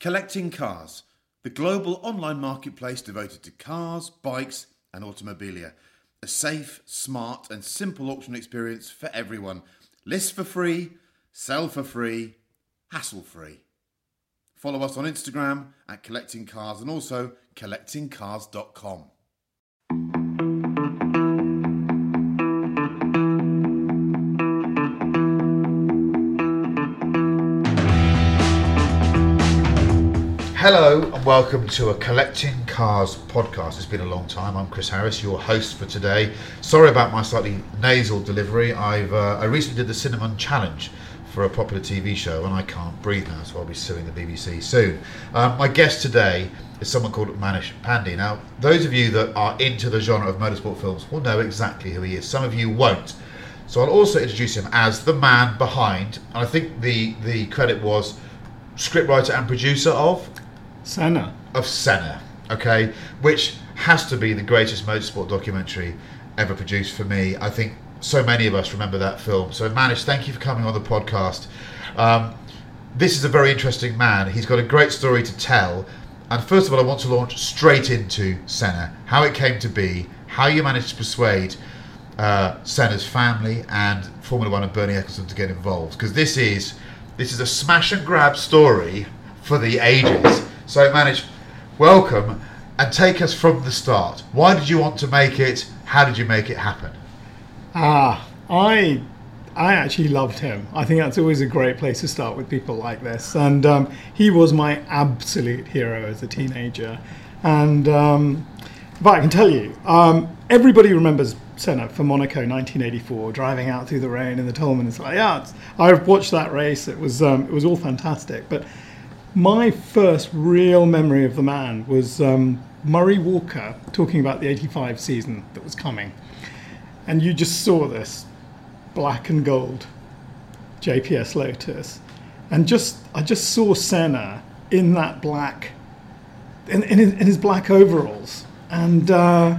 Collecting Cars, the global online marketplace devoted to cars, bikes, and automobilia. A safe, smart, and simple auction experience for everyone. List for free, sell for free, hassle free. Follow us on Instagram at Collecting Cars and also collectingcars.com. Hello and welcome to a Collecting Cars podcast. It's been a long time. I'm Chris Harris, your host for today. Sorry about my slightly nasal delivery. I've uh, I recently did the Cinnamon Challenge for a popular TV show and I can't breathe now, so I'll be suing the BBC soon. Um, my guest today is someone called Manish Pandey. Now, those of you that are into the genre of motorsport films will know exactly who he is. Some of you won't. So I'll also introduce him as the man behind, and I think the the credit was scriptwriter and producer of Senna. of Senna, okay, which has to be the greatest motorsport documentary ever produced for me. I think so many of us remember that film. So, Manish, thank you for coming on the podcast. Um, this is a very interesting man. He's got a great story to tell. And first of all, I want to launch straight into Senna, how it came to be, how you managed to persuade uh, Senna's family and Formula One and Bernie Ecclestone to get involved, because this is this is a smash and grab story for the ages. So, Manish, welcome and take us from the start. Why did you want to make it? How did you make it happen? Ah, I I actually loved him. I think that's always a great place to start with people like this. And um, he was my absolute hero as a teenager. And um, but I can tell you, um, everybody remembers Senna for Monaco 1984, driving out through the rain in the Toleman. It's like, yeah, it's, I watched that race. It was um, it was all fantastic. But my first real memory of the man was um, Murray Walker talking about the 85 season that was coming. And you just saw this black and gold JPS Lotus. And just I just saw Senna in that black, in, in, his, in his black overalls. And uh,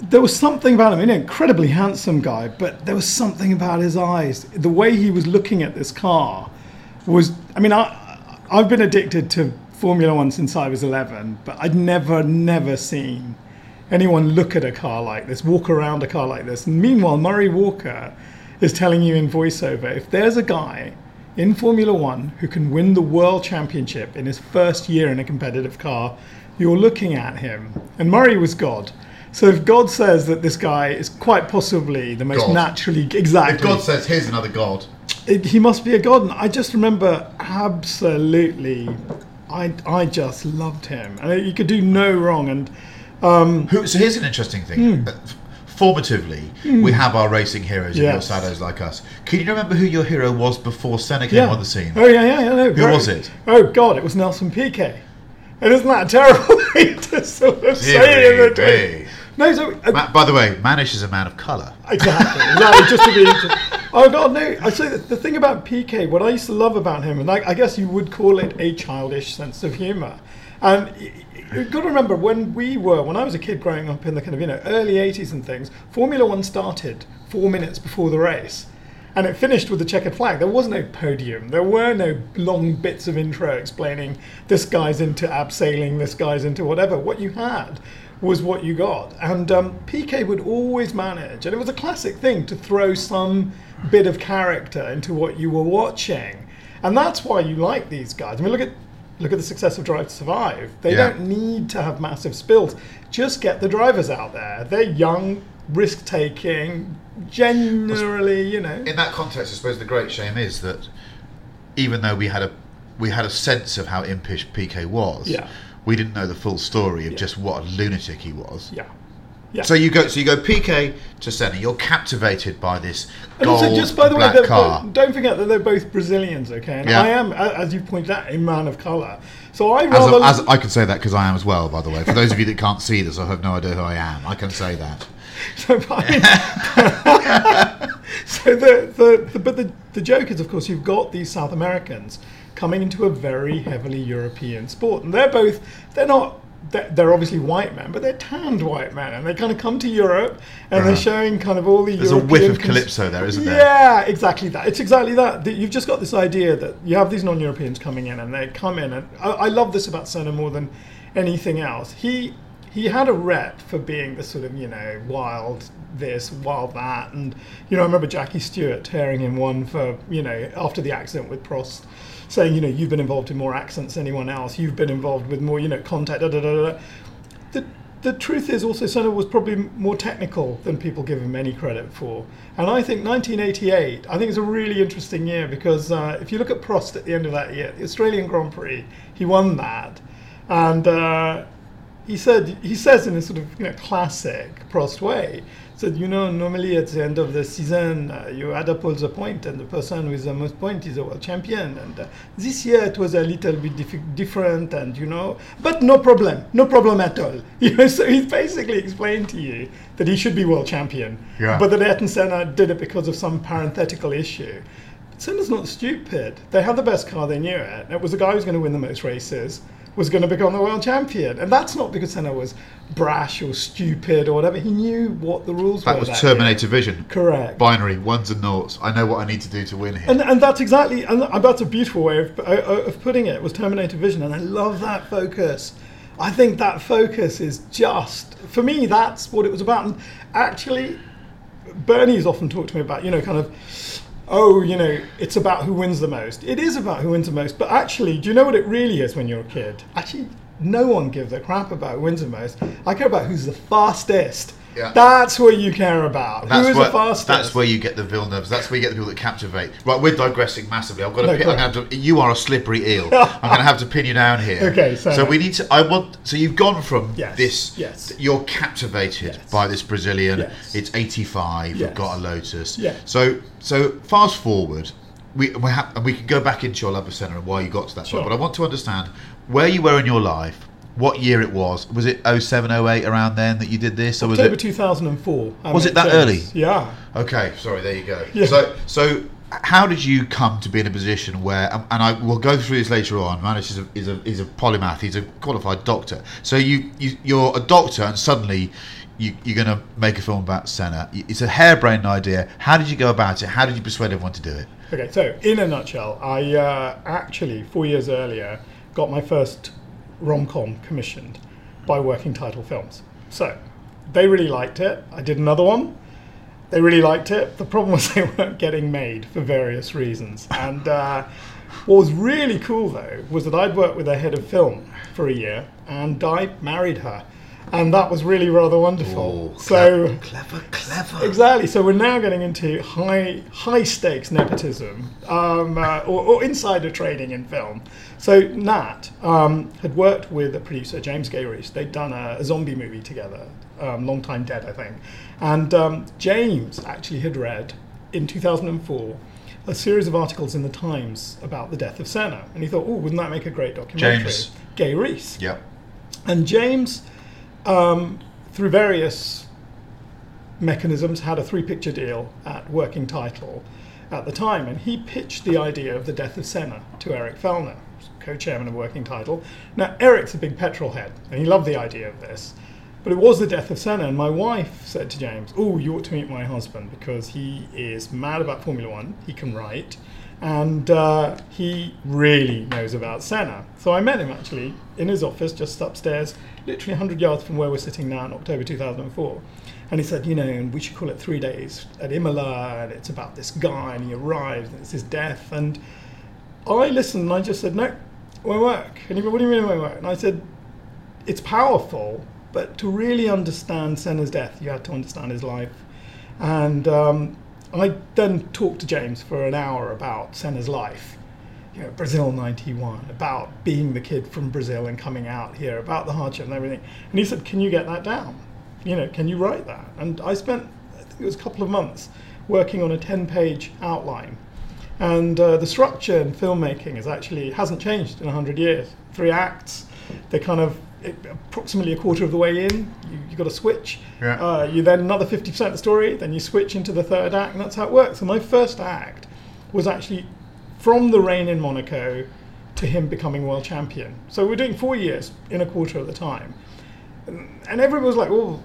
there was something about him, an incredibly handsome guy, but there was something about his eyes. The way he was looking at this car was, I mean, I, I've been addicted to Formula One since I was 11, but I'd never, never seen anyone look at a car like this, walk around a car like this. And meanwhile, Murray Walker is telling you in voiceover if there's a guy in Formula One who can win the world championship in his first year in a competitive car, you're looking at him. And Murray was God. So if God says that this guy is quite possibly the most God. naturally exactly If God says, here's another God, it, he must be a god. And I just remember absolutely, I I just loved him, and he could do no wrong. And um, Who, so here's an interesting thing. F- Formatively, we have our racing heroes and your Yes. shadows like us. Can you remember who your hero was before Senna came on the scene? Oh yeah, yeah, yeah. No, Who was it? Oh God, it was Nelson Piquet. And isn't that a terrible way to sort of say it in the day? No, so uh, Ma- by the way, Manish is a man of colour. exactly, exactly. Just to be, Oh God, no! I say the thing about Piquet, what I used to love about him, and I, I guess you would call it a childish sense of humour. And you've got to remember when we were, when I was a kid growing up in the kind of you know early '80s and things, Formula One started four minutes before the race, and it finished with the checkered flag. There was no podium. There were no long bits of intro explaining this guy's into abseiling, this guy's into whatever. What you had was what you got. And um, PK would always manage, and it was a classic thing to throw some bit of character into what you were watching. And that's why you like these guys. I mean, look at look at the success of Drive to Survive. They Yeah. don't need to have massive spills. Just get the drivers out there. They're young, risk taking, generally, you know. in that context, I suppose the great shame is that even though we had a we had a sense of how impish Piquet was, Yeah. we didn't know the full story of just what a lunatic he was. Yeah. Yeah. So you go, so you go Piquet to Senna. You're captivated by this And gold also, just by the way, car. both- don't forget that they're both Brazilians, okay? And Yeah. I am, as you pointed out, a man of colour. So I As, rather. as I can say that because I am as well. By the way, for those of you that can't see this, I have no idea who I am. I can say that. so, I- so the, the, the but the, the joke is, of course, you've got these South Americans coming into a very heavily European sport, and they're both they're not. They're obviously white men, but they're tanned white men, and they kind of come to Europe, and they're uh-huh. showing kind of all the. There's a whiff of cons- calypso there, isn't there? Yeah, exactly that. It's exactly that. That You've just got this idea that you have these non-Europeans coming in, and they come in, and I, I love this about Senna more than anything else. He he had a rep for being the sort of you know wild this, wild that, and you know I remember Jackie Stewart tearing him one for you know after the accident with Prost. Saying, you know, you've been involved in more accidents than anyone else. You've been involved with more, you know, contact. Da, da, da, da. The, the truth is also Senna was probably more technical than people give him any credit for. And I think 1988, I think it's a really interesting year because uh, if you look at Prost at the end of that year, the Australian Grand Prix, he won that. And uh, he said, he says in a sort of you know, classic Prost way, said, you know, normally at the end of the season, uh, you add up all the points, point and the person with the most point is the world champion. And uh, this year it was a little bit different and, you know, but no problem, no problem at all. You know, so he's basically explained to you that he should be world champion, Yeah. but that Ayrton Senna did it because of some parenthetical issue. Senna's not stupid. They had the best car, they knew it. It was the guy who was going to win the most races, was going to become the world champion. And that's not because Senna was brash or stupid or whatever. He knew what the rules That were. was that was Terminator year. Vision. Correct. Binary ones and noughts. I know what I need to do to win here. And, and that's exactly, and that's a beautiful way of, of putting it, was Terminator Vision. And I love that focus. I think that focus is just, for me, that's what it was about. And actually, Bernie's often talked to me about, you know, kind of, oh, you know, it's about who wins the most. It is about who wins the most. But actually, do you know what it really is when you're a kid? Actually, no one gives a crap about who wins the most. I care about who's the fastest. Yeah. That's what you care about. That's who is where, the fastest? that's where you get the Villeneuves. That's where you get the people that captivate. Right, we're digressing massively. I've got to. No, pin, I'm gonna have to. You are a slippery eel. I'm going to have to pin you down here. Okay, so- so we need to. I want. So you've gone from Yes, this. yes. You're captivated Yes. by this Brazilian. Yes. It's 85. You've Yes. got a Lotus. Yes. So so fast forward. We we have and we can go back into your love of Senna and why you got to that Sure. point. But I want to understand where you were in your life. What year it was? Was it 07, 08 around then that you did this, or was October it? 2004. I Was it that so early? Yeah. Okay, sorry. There you go. Yeah. So, so how did you come to be in a position where? And and I will go through this later on. Manish is a is a, is a polymath. He's a qualified doctor. So you, you you're a doctor, and suddenly you, you're going to make a film about Senna. It's a harebrained idea. How did you go about it? How did you persuade everyone to do it? Okay, so in a nutshell, I uh, actually, four years earlier, got my first rom com commissioned by Working Title Films. So they really liked it. I did another one. They really liked it. The problem was they weren't getting made for various reasons. And uh, what was really cool, though, was that I'd worked with a head of film for a year and I married her. And that was really rather wonderful. Oh, so clever, clever. Exactly. So we're now getting into high high stakes nepotism um, uh, or, or insider trading in film. So Nat um, had worked with a producer, James Gay-Rees. They'd done a, a zombie movie together, um, Long Time Dead, I think. And um, James actually had read in 2004 a series of articles in the Times about the death of Senna, and he thought, "Oh, wouldn't that make a great documentary?" James. Gay-Rees. Yeah. And James, um, through various mechanisms, had a three picture deal at Working Title. at the time, and he pitched the idea of the death of Senna to Eric Fellner, co-chairman of Working Title. Now Eric's a big petrol head, and he loved the idea of this. But it was the death of Senna, and my wife said to James, "Oh, you ought to meet my husband because he is mad about Formula One. He can write, and uh, he really knows about Senna." So I met him actually in his office just upstairs, literally 100 yards from where we're sitting now in October 2004. And he said, you know, and we should call it Three Days at Imola, and it's about this guy, and he arrives, and it's his death. And I listened, and I just said, no, won't work. And he went, what do you mean it won't work? And I said, it's powerful, but to really understand Senna's death, you had to understand his life. And um, I then talked to James for an hour about Senna's life. You know, Brazil 91, about being the kid from Brazil and coming out here, about the hardship and everything. And he said, Can you get that down? You know, can you write that? And I spent, I think it was a couple of months working on a 10 page outline. And uh, the structure in filmmaking is actually hasn't changed in 100 years. Three acts, they kind of approximately a quarter of the way in, you, you got a switch. Yeah. Uh, you then another 50% of the story, then you switch into the third act, and that's how it works. So my first act was actually from the rain in Monaco to him becoming world champion. So we're doing four years in a quarter of the time. And, and everyone was like, well,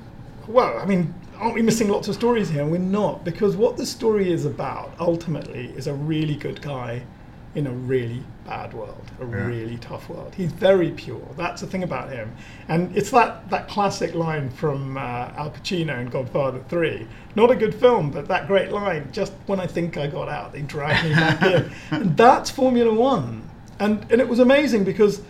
well, I mean, aren't we missing lots of stories here? And we're not, because what the story is about ultimately is a really good guy in a really bad world, a Yeah. really tough world. He's very pure. That's the thing about him. And it's that, that classic line from uh, Al Pacino in Godfather 3. Not a good film, but that great line, just when I think I got out, they drag me back in. And that's Formula One. And, and it was amazing because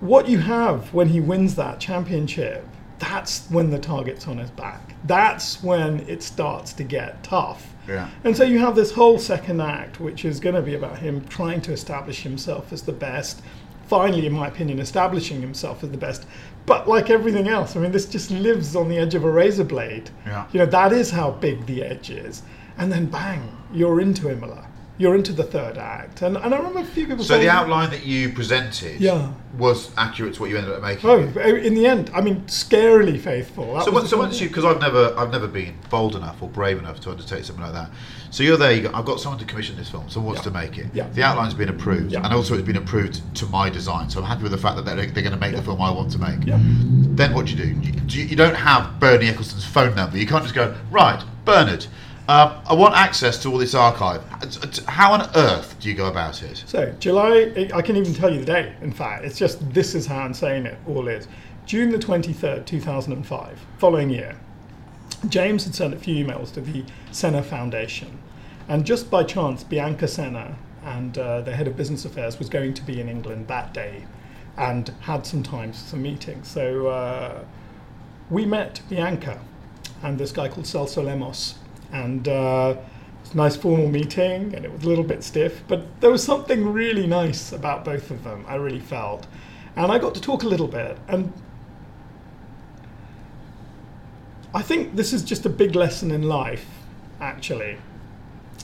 what you have when he wins that championship, that's when the target's on his back. That's when it starts to get tough. Yeah. And so you have this whole second act, which is going to be about him trying to establish himself as the best. Finally, in my opinion, establishing himself as the best. But like everything else, I mean, this just lives on the edge of a razor blade. Yeah. You know, that is how big the edge is. And then bang, you're into Imola. You're into the third act. And, and I remember a few people saying So saying, the outline that you presented Yeah. was accurate to what you ended up making. Oh, eh, in the end, I mean, scarily faithful. That So, once, so once you, because I've never, I've never been bold enough or brave enough to undertake something like that. So you're there. You go, I've got someone to commission this film. Someone wants Yeah. to make it. Yeah. The outline's been approved, Yeah. and also it's been approved to my design. So I'm happy with the fact that they're, they're going to make the film I want to make. Yeah. Then what do you do? You, you, you don't have Bernie Ecclestone's phone number. You can't just go right, Bernard. Um, I want access to all this archive. How on earth do you go about it? So, July, I can even tell you the date, in fact. It's just this is how I'm saying it all is. June the 23rd, 2005, following year, James had sent a few emails to the Senna Foundation. And just by chance, Bianca Senna and uh, the head of business affairs was going to be in England that day and had some time for some meetings. So uh, we met Bianca and this guy called Celso Lemos. And uh, it was a nice formal meeting, and it was a little bit stiff, but there was something really nice about both of them, I really felt. And I got to talk a little bit, and I think this is just a big lesson in life, actually.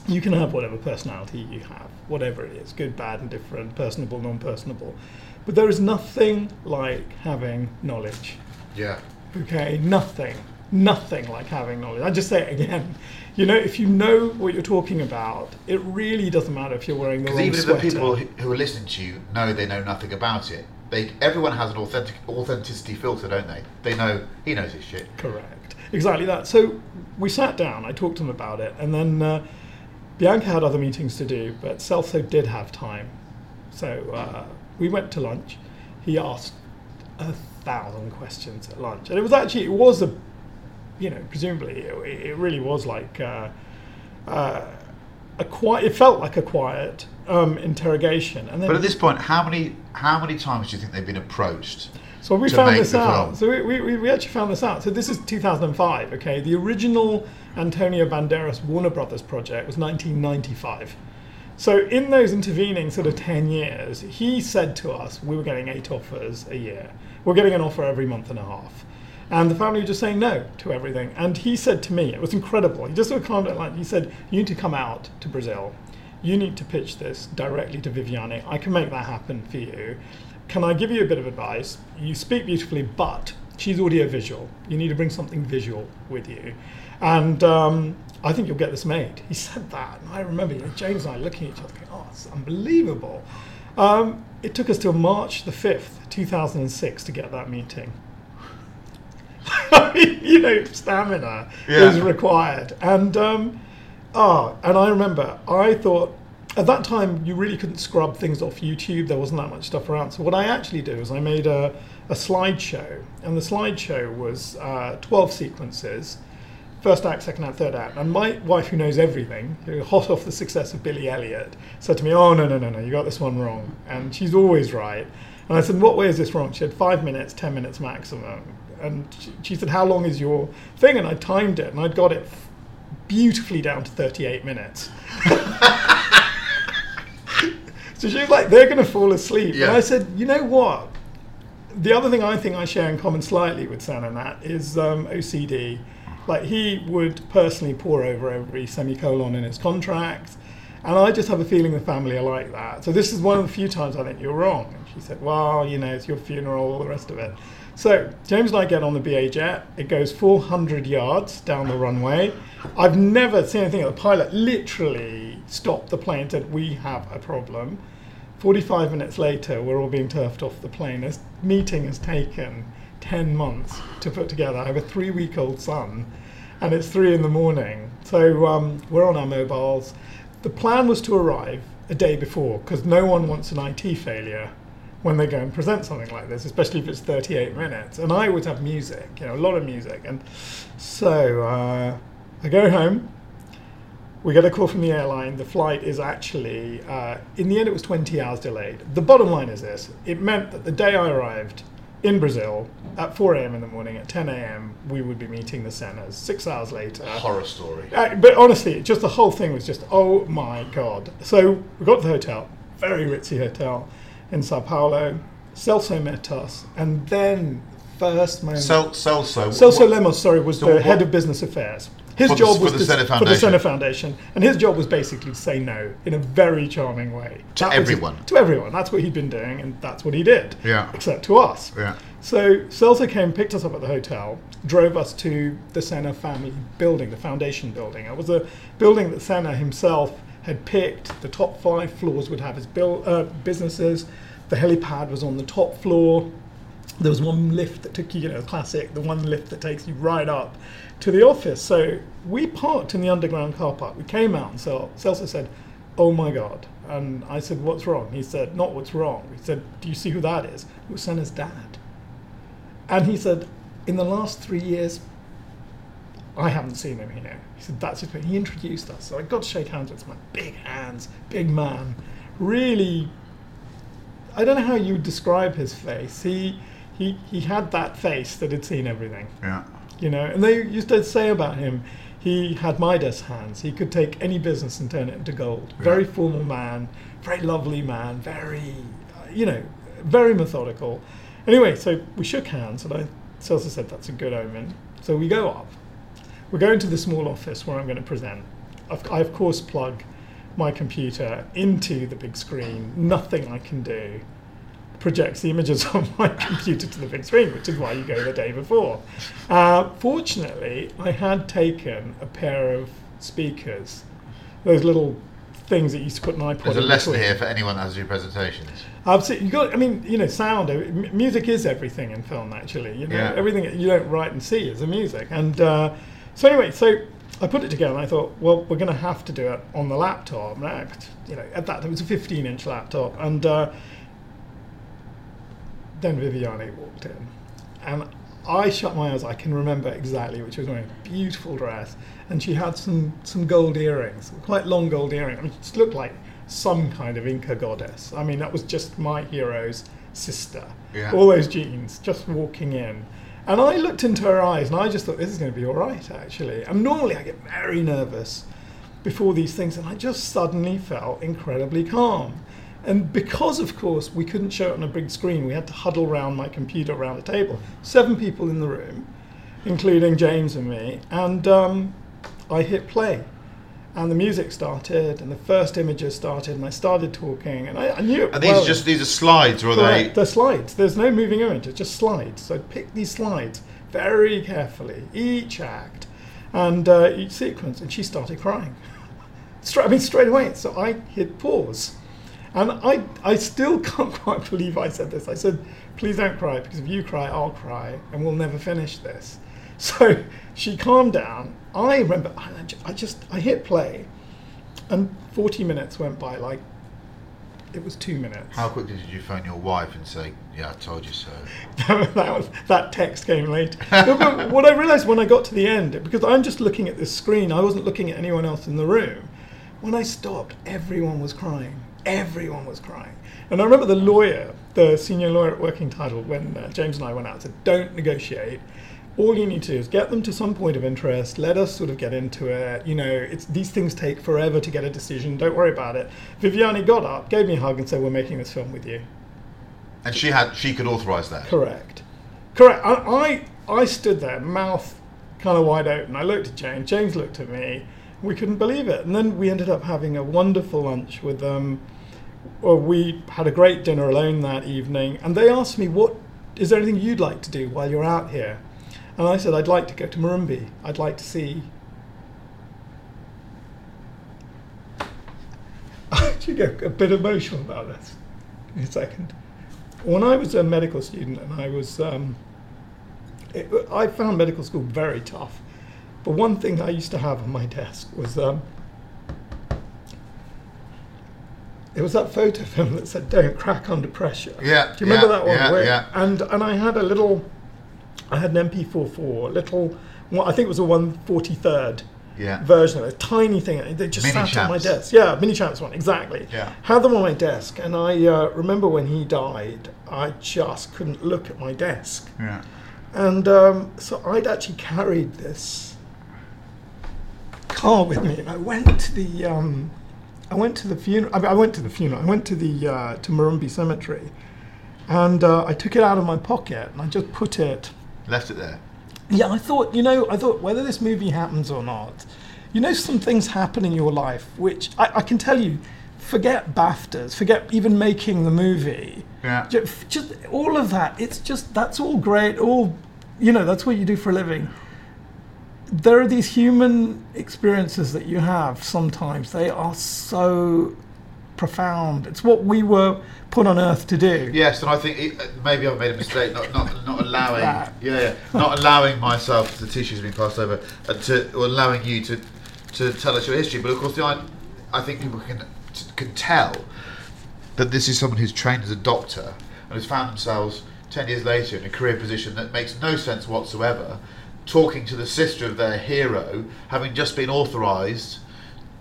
You can have whatever personality you have, whatever it is good, bad, and different, personable, non personable. But there is nothing like having knowledge. Yeah. Okay, nothing, nothing like having knowledge. I just say it again. You know, if you know what you're talking about, it really doesn't matter if you're wearing the wrong even sweater. the people who who are listening to you know they know nothing about it, they everyone has an authentic authenticity filter, don't they? They know he knows his shit. Correct. Exactly that. So we sat down, I talked to him about it, and then uh, Bianca had other meetings to do, but Celso did have time. So uh, we went to lunch. He asked a thousand questions at lunch. And it was actually, it was a, you know, presumably, it, it really was like uh, uh, a quiet, it felt like a quiet um, interrogation. And then But at this point, how many how many times do you think they've been approached? So we found this out. film? So we, we, we actually found this out. So this is 2005. Okay, the original Antonio Banderas Warner Brothers project was 1995. So in those intervening sort of 10 years, he said to us we were getting eight offers a year. We're getting an offer every month and a half. And the family were just saying no to everything. And he said to me, it was incredible. He just sort of calmed it like he said, You need to come out to Brazil. You need to pitch this directly to Viviane. I can make that happen for you. Can I give you a bit of advice? You speak beautifully, but she's audiovisual. You need to bring something visual with you. And um, I think you'll get this made. He said that. And I remember you know, James and I looking at each other going, oh, it's unbelievable. Um, it took us till March the 5th, 2006 to get that meeting. you know, stamina Yeah. is required. And, um, ah, and I remember, I thought, at that time, you really couldn't scrub things off YouTube. There wasn't that much stuff around. So what I actually did was I made a, a slideshow, and the slideshow was uh, 12 sequences, first act, second act, third act. And my wife, who knows everything, who hot off the success of Billy Elliot, said to me, "Oh no, no, no, no, you got this one wrong." And she's always right. And I said, what way is this wrong?" She had five minutes, ten minutes maximum. And she, she said, "How long is your thing?" And I timed it, and I'd got it beautifully down to 38 minutes. so she was like, they're going to fall asleep. Yeah. And I said, you know what? The other thing I think I share in common slightly with Sam and that is um, OCD. Like he would personally pore over every semicolon in his contract. And I just have a feeling the family are like that. So this is one of the few times I think you're wrong. And she said, well, you know, it's your funeral, all the rest of it. So James and I get on the BA jet. It goes 400 yards down the runway. I've never seen anything. The pilot literally stopped the plane and said, we have a problem. 45 minutes later, we're all being turfed off the plane. This meeting has taken 10 months to put together. I have a three week old son, and it's three in the morning. So um, we're on our mobiles. The plan was to arrive a day before because no one wants an IT failure when they go and present something like this, especially if it's 38 minutes. And I always have music, you know, a lot of music. And so uh, I go home. We get a call from the airline. The flight is actually, uh, in the end, it was 20 hours delayed. The bottom line is this it meant that the day I arrived in Brazil at 4 a.m. in the morning, at 10 a.m., we would be meeting the Sennas. Six hours later. Horror story. Uh, but honestly, just the whole thing was just, oh my god. So we got to the hotel, very ritzy hotel in Sao Paulo. Celso met us, and then first moment. Cel- Celso. Celso what- Lemos, sorry, was so the what- head of business affairs. His For the- job for was the to- for the. Senna Foundation, and his job was basically to say no in a very charming way To That was his- everyone. to everyone. That's what he'd been doing, and that's what he did. Yeah. Except to us. Yeah. So Celso came, picked us up at the hotel, drove us to the Senna family building, the foundation building. It was a building that Senna himself had picked. The top five floors would have his build, uh, businesses. The helipad was on the top floor. There was one lift that took you, you know, classic, the one lift that takes you right up to the office. So we parked in the underground car park. We came out and so Celso said, Oh my God. And I said, What's wrong? He said, Not what's wrong. He said, Do you see who that is? It was Senna's dad. And he said, in the last three years, I haven't seen him here. He said, that's just he introduced us. So I got to shake hands with him. Big hands, big man. Really, I don't know how you would describe his face. He, he, he had that face that had seen everything Yeah. you know. And they used to say about him, he had Midas hands. He could take any business and turn it into gold. Very formal man, very lovely man, very, uh, you know, very methodical. Anyway, so we shook hands, and I Celso said that's a good omen. So we go up. We're going to the small office where I'm going to present. I of course plug my computer into the big screen. Nothing I can do projects the images on my computer to the big screen, which is why you go the day before. Uh, fortunately, I had taken a pair of speakers, those little things that you used to put an iPod There's a lesson between. here for anyone that has to do presentations. Absolutely, you got. I mean, you know, sound. uh, m- Music is everything in film. Actually, you know, Yeah. everything you don't write and see is the music. And uh, so anyway, so I put it together. and I thought, well, we're going to have to do it on the laptop. And I- you know, at that time it was a 15-inch laptop, and uh, then Viviane walked in, and I shut my eyes. I can remember exactly which was wearing a beautiful dress, and she had some some gold earrings, quite long gold earrings. I mean, she just looked like some kind of Inca goddess. I mean, that was just my hero's sister. Yeah. All those genes, just walking in. And I looked into her eyes and I just thought, this is going to be all right, actually. And normally I get very nervous before these things, and I just suddenly felt incredibly calm. And because, of course, we couldn't show it on a big screen, we had to huddle around my computer around the table. Seven people in the room, including James and me, and um, I hit play. And the music started, and the first images started, and I started talking, and I, I knew it Are these well. just these are slides, or are they? They're slides. There's no moving image. It's just slides. So I picked these slides very carefully, each act, and uh, each sequence, and she started crying. straight, I mean, straight away. So I hit pause. And I, I still can't quite believe I said this. I said, please don't cry, because if you cry, I'll cry, and we'll never finish this. So she calmed down. I remember, I ju- I just, I hit play, and 40 minutes went by like it was two minutes. How quickly did you phone your wife and say, "Yeah, I told you so"? that, was, that text came late. But what I realised when I got to the end, because I'm just looking at this screen, I wasn't looking at anyone else in the room. When I stopped, everyone was crying. Everyone was crying. And I remember the lawyer, the senior lawyer at Working Title, when uh, James and I went out, said, "Don't negotiate." All you need to do is get them to some point of interest. Let us sort of get into it. You know, it's these things take forever to get a decision. Don't worry about it. Viviane got up, gave me a hug, and said, "We're making this film with you." And she had she could authorise that. Correct. Correct. I, I I stood there, mouth kind of wide open. I looked at James. James looked at me. We couldn't believe it. And then we ended up having a wonderful lunch with them. Or we had a great dinner alone that evening. And they asked me, "What is there anything you'd like to do while you're out here?" And I said, I'd like to go to Morumbi. I'd like to see. I actually get a bit emotional about this in a second. When I was a medical student and I was, um, it, I found medical school very tough. But one thing I used to have on my desk was um, it was that photo film that said "Don't crack under pressure." Yeah. Do you remember yeah, that one? Yeah, yeah. And and I had a little, I had an MP4/4, little, well, I think it was a 143rd Yeah. version of it, a tiny thing. They just Mini sat on my desk. Yeah, Minichamps one, exactly. Yeah. Had them on my desk, and I uh, remember when he died, I just couldn't look at my desk. Yeah. And um, so I'd actually carried this car with me, and I went to the, um, I went to the funeral. I, mean, I went to the funeral. I went to the uh, to Morumbi Cemetery, and uh, I took it out of my pocket and I just put it. Left it there. Yeah, I thought, you know, I thought whether this movie happens or not, you know, some things happen in your life which I, I can tell you. Forget BAFTAs. Forget even making the movie. Yeah. Ju- just all of that it's just that's all great all you know that's what you do for a living there are these human experiences that you have sometimes they are so profound. It's what we were put on earth to do. Yes, and I think it, uh, maybe I've made a mistake not not, not allowing yeah, yeah not allowing myself the tissues being passed over uh, to or allowing you to to tell us your history. But of course, the I, I think people can can tell that this is someone who's trained as a doctor and has found themselves ten years later in a career position that makes no sense whatsoever, talking to the sister of their hero, having just been authorised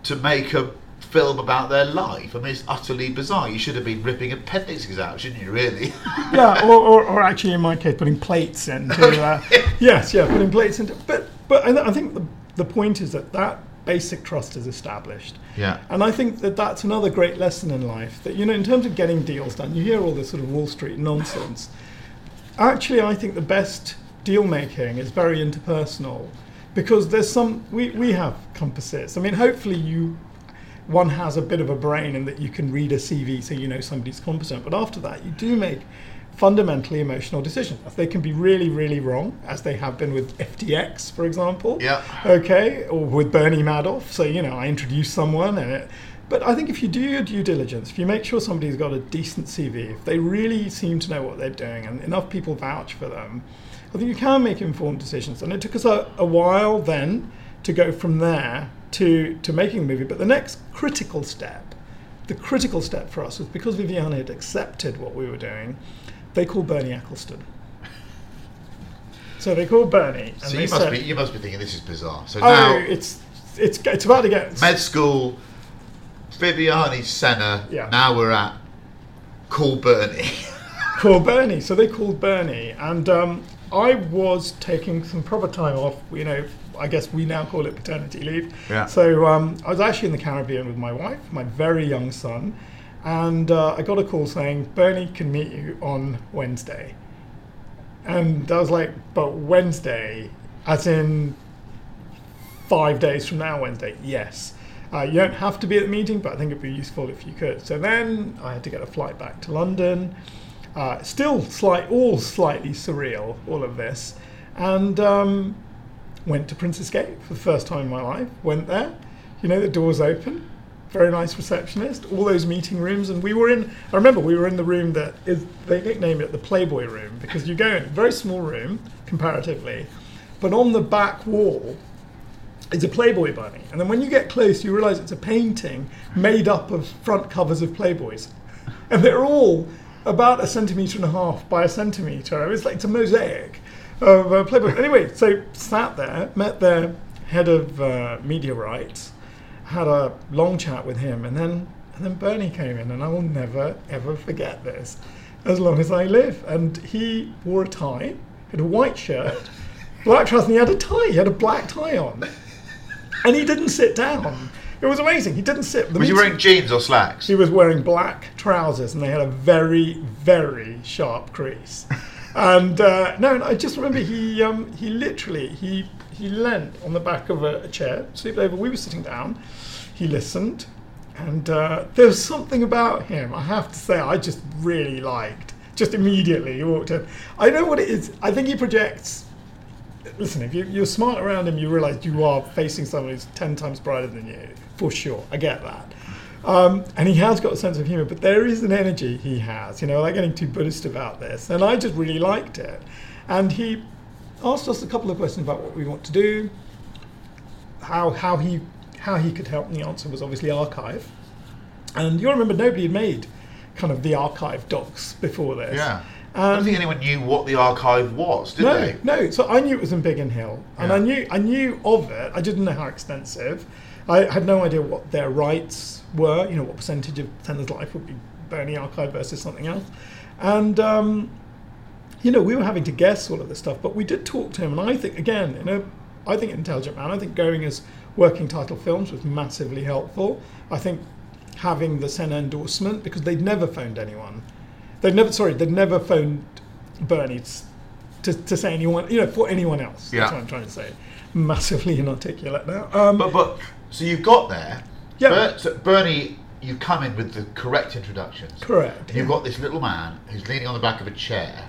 to make a film about their life. I mean, it's utterly bizarre. You should have been ripping appendixes out, shouldn't you? Really? yeah or, or, or actually in my case putting plates into uh, yes yeah putting plates into but but I, th- I think the, the point is that that basic trust is established Yeah. and I think that that's another great lesson in life that you know in terms of getting deals done you hear all this sort of Wall Street nonsense actually I think the best deal making is very interpersonal because there's some we, we have compasses I mean hopefully you one has a bit of a brain in that you can read a CV so you know somebody's competent. But after that, you do make fundamentally emotional decisions. They can be really, really wrong, as they have been with FTX, for example. Yeah. Okay, or with Bernie Madoff. So, you know, I introduce someone and it. But I think if you do your due diligence, if you make sure somebody's got a decent CV, if they really seem to know what they're doing and enough people vouch for them, I think you can make informed decisions. And it took us a, a while then to go from there to, to making a movie. But the next critical step, the critical step for us was because Viviane had accepted what we were doing, they called Bernie Ecclestone. So they called Bernie. And so you must said, be you must be thinking this is bizarre. So Oh, now it's it's it's about to get med school, Viviane Senna. Yeah. Now we're at call Bernie. call Bernie. So they called Bernie, and um, I was taking some proper time off. You know, I guess we now call it paternity leave. Yeah. So um, I was actually in the Caribbean with my wife, my very young son, and uh, I got a call saying Bernie can meet you on Wednesday. And I was like, but Wednesday, as in five days from now, Wednesday? Yes. Uh, you don't have to be at the meeting, but I think it'd be useful if you could. So then I had to get a flight back to London. Uh, still slight, all slightly surreal, all of this. And um, went to Princes Gate for the first time in my life. Went there, you know, the doors open, very nice receptionist, all those meeting rooms, and we were in. I remember we were in the room that is they nicknamed it the Playboy room because you go in very small room comparatively, but on the back wall is a Playboy bunny, and then when you get close, you realise it's a painting made up of front covers of Playboys, and they're all about a centimetre and a half by a centimetre. It's like it's a mosaic of uh, Playboy. Anyway, so sat there, met their head of uh, media rights, had a long chat with him, and then and then Bernie came in, and I will never ever forget this, as long as I live. And he wore a tie, had a white shirt, black trousers, and he had a tie. He had a black tie on, and he didn't sit down. It was amazing. He didn't sit. the Was he wearing jeans or slacks? he was wearing black trousers and they had a very, very sharp crease. And uh, no, and I just remember he um, he literally he he leant on the back of a, a chair, slept over. We were sitting down. He listened, and uh, there was something about him. I have to say, I just really liked. Just immediately, he walked in. I know what it is. I think he projects listen, if you, you're smart around him, you realise you are facing someone who's 10 times brighter than you, for sure. I get that. Um, and he has got a sense of humour, but there is an energy he has, you know, like getting too Buddhist about this. And I just really liked it. And he asked us a couple of questions about what we want to do, how, how, he, how he could help, and the answer was obviously archive. And you'll remember nobody had made kind of the archive docs before this. Yeah. I don't think anyone knew what the archive was, did no, they? No, so I knew it was in Biggin Hill, and Yeah. I knew I knew of it. I didn't know how extensive. I had no idea what their rights were. You know, what percentage of Tender's Life would be Bernie Archive versus something else, and um, you know, we were having to guess all of this stuff. But we did talk to him, and I think again, you know, I think Intelligent Man. I think going as working title films was massively helpful. I think having the Senna endorsement because they'd never phoned anyone. They'd never, sorry, they'd never phoned Bernie to, to say anyone, you know, for anyone else. Yeah. That's what I'm trying to say. Massively inarticulate now. Um, But but so you've got there. Yeah. Ber- so Bernie, you've come in with the correct introductions. Correct, you've yeah. got this little man who's leaning on the back of a chair,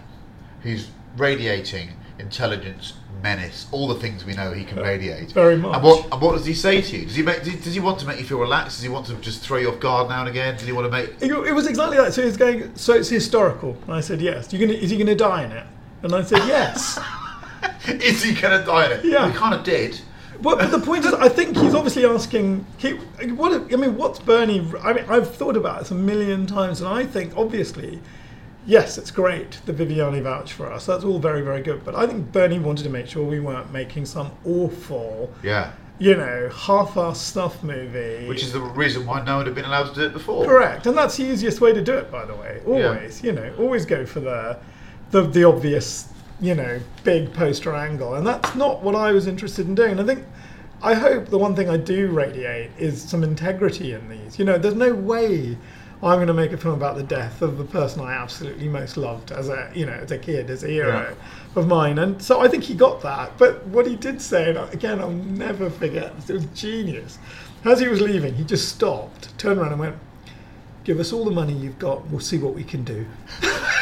who's radiating intelligence, menace, all the things we know he can uh, radiate. very much. And what and what does he say to you? Does he make? Does he want to make you feel relaxed? Does he want to just throw you off guard now and again? Does he want to make? It, it was exactly that. So he's going. So it's historical. And I said yes. You gonna? Is he going to die in it? And I said yes. Is he going to die in it? Yeah. He kind of did. But, but the point is, I think he's obviously asking. He, what I mean, what's Bernie? I mean, I've thought about this a million times, and I think obviously, yes, it's great that Viviane vouched for us. That's all very, very good. But I think Bernie wanted to make sure we weren't making some awful, Yeah. you know, half-assed stuff movie. Which is the reason why no one had been allowed to do it before. Correct, and that's the easiest way to do it, by the way. Always, you know, always go for the, the the obvious, you know, big poster angle, and that's not what I was interested in doing. I think, I hope the one thing I do radiate is some integrity in these. You know, there's no way I'm going to make a film about the death of the person I absolutely most loved as a, you know, as a kid, as a hero of mine, and so I think he got that. But what he did say, and again, I'll never forget, it was genius. As he was leaving, he just stopped, turned around, and went. Give us all the money you've got. We'll see what we can do.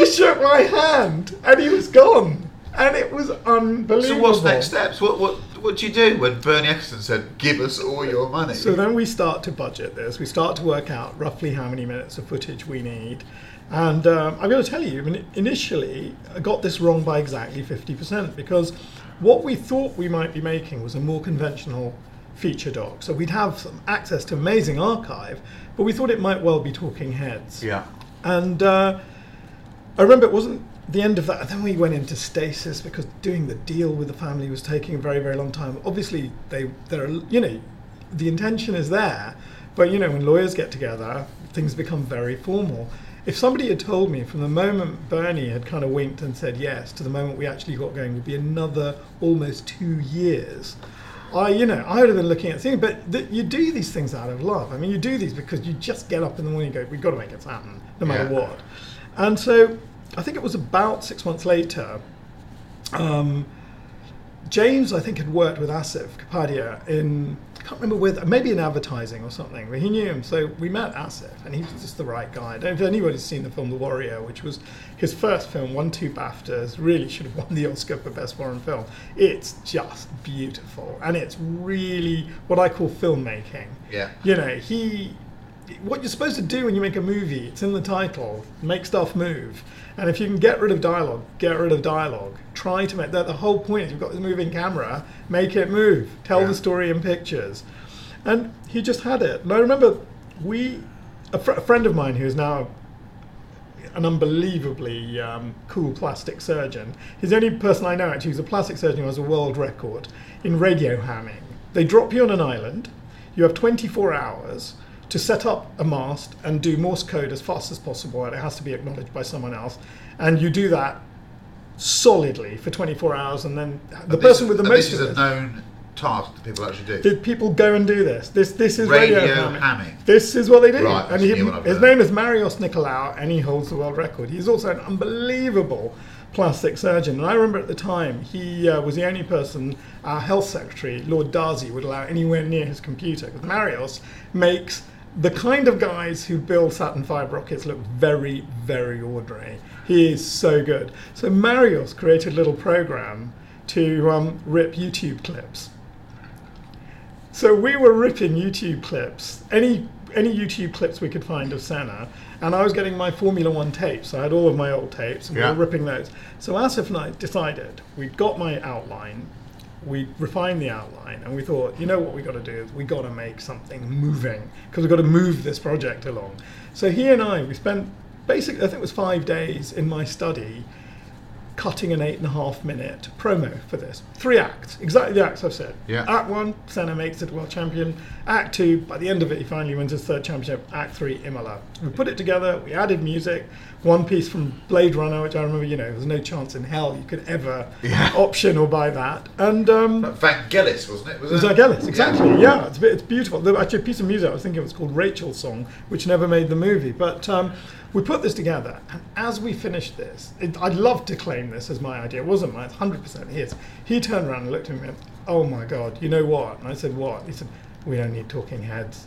and he shook my hand, and he was gone, and it was unbelievable. So what's next steps? What what what do you do when Bernie Ecclestone said, "Give us all your money"? So then we start to budget this. We start to work out roughly how many minutes of footage we need. And um, I've got to tell you, I mean, initially, I got this wrong by exactly 50% because what we thought we might be making was a more conventional feature doc. So we'd have some access to amazing archive, but we thought it might well be talking heads. yeah. And uh, I remember it wasn't the end of that. Then we went into stasis because doing the deal with the family was taking a very, very long time. Obviously, they there are you know the intention is there, but you know when lawyers get together, things become very formal. If somebody had told me from the moment Bernie had kind of winked and said yes to the moment we actually got going would be another almost two years, I, you know, I would have been looking at things, but th- you do these things out of love. I mean, you do these because you just get up in the morning and go, we've got to make it happen, no matter Yeah. what. And so I think it was about six months later, um, James, I think, had worked with Asif Kapadia in, I can't remember whether maybe in advertising or something, but he knew him. So we met Asif, and he was just the right guy. I don't know if anybody's seen the film The Warrior, which was his first film, won two BAFTAs, really should have won the Oscar for Best Foreign Film. It's just beautiful, and it's really what I call filmmaking. Yeah. You know, he what you're supposed to do when you make a movie, it's in the title, make stuff move. And if you can get rid of dialogue, get rid of dialogue. Try to make that the whole point is you've got this moving camera, make it move, tell Yeah. the story in pictures. And he just had it. And I remember we, a, fr- a friend of mine who is now an unbelievably um, cool plastic surgeon. He's the only person I know actually who's a plastic surgeon who has a world record in radio hamming. They drop you on an island. You have 24 hours to set up a mast and do Morse code as fast as possible, and it has to be acknowledged by someone else. And you do that solidly for 24 hours, and then the And person this, with the most This is a known task that people actually do. did people go and do this? This this is radio, Radio hamming. hamming. This is what they do. Right, and he, a new one I've his heard. name is Marios Nicolaou, and he holds the world record. He's also an unbelievable plastic surgeon. And I remember at the time he uh, was the only person our health secretary, Lord Darzi, would allow anywhere near his computer. Because Marios makes the kind of guys who build Saturn V rockets look very, very ordinary. He is so good. So Marios created a little program to um, rip YouTube clips. So we were ripping YouTube clips, any any YouTube clips we could find of Senna, and I was getting my Formula One tapes. I had all of my old tapes, and Yeah. we were ripping those. So Asif and I decided we'd got my outline, we refined the outline, and we thought, you know what we got to do is we got to make something moving because we've got to move this project along. So he and I, we spent basically, I think it was five days in my study cutting an eight and a half minute promo for this. Three acts, exactly the acts I've said. Yeah. Act one, Senna makes it world champion. Act two, by the end of it, he finally wins his third championship. Act three, Imola. We put it together, we added music, one piece from Blade Runner, which I remember, you know, there's no chance in hell you could ever Yeah. option or buy that. And um, Vangelis, wasn't it? Was it was Vangelis, exactly. Yeah, it's, it's beautiful. Actually a piece of music I was thinking it was called Rachel's Song, which never made the movie. But um, we put this together, and as we finished this, it, I'd love to claim this as my idea. It wasn't mine, it's 100% his. He turned around and looked at me and Oh my God, you know what? And I said, What? He said, We don't need talking heads.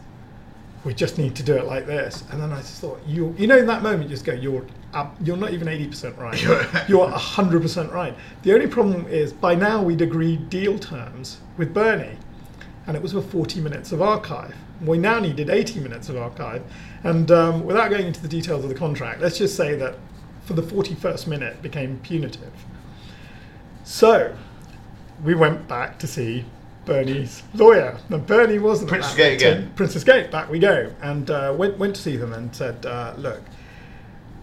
We just need to do it like this. And then I just thought, you, you know, in that moment, you just go, you're, up, you're not even 80% right. you're 100% right. The only problem is, by now we'd agreed deal terms with Bernie and it was for 40 minutes of archive. We now needed 80 minutes of archive. And um, without going into the details of the contract, let's just say that for the 41st minute became punitive. So we went back to see Bernie's lawyer. And Bernie wasn't Princes Gate again. Princes Gate, back we go. And uh, went, went to see them and said, uh, look,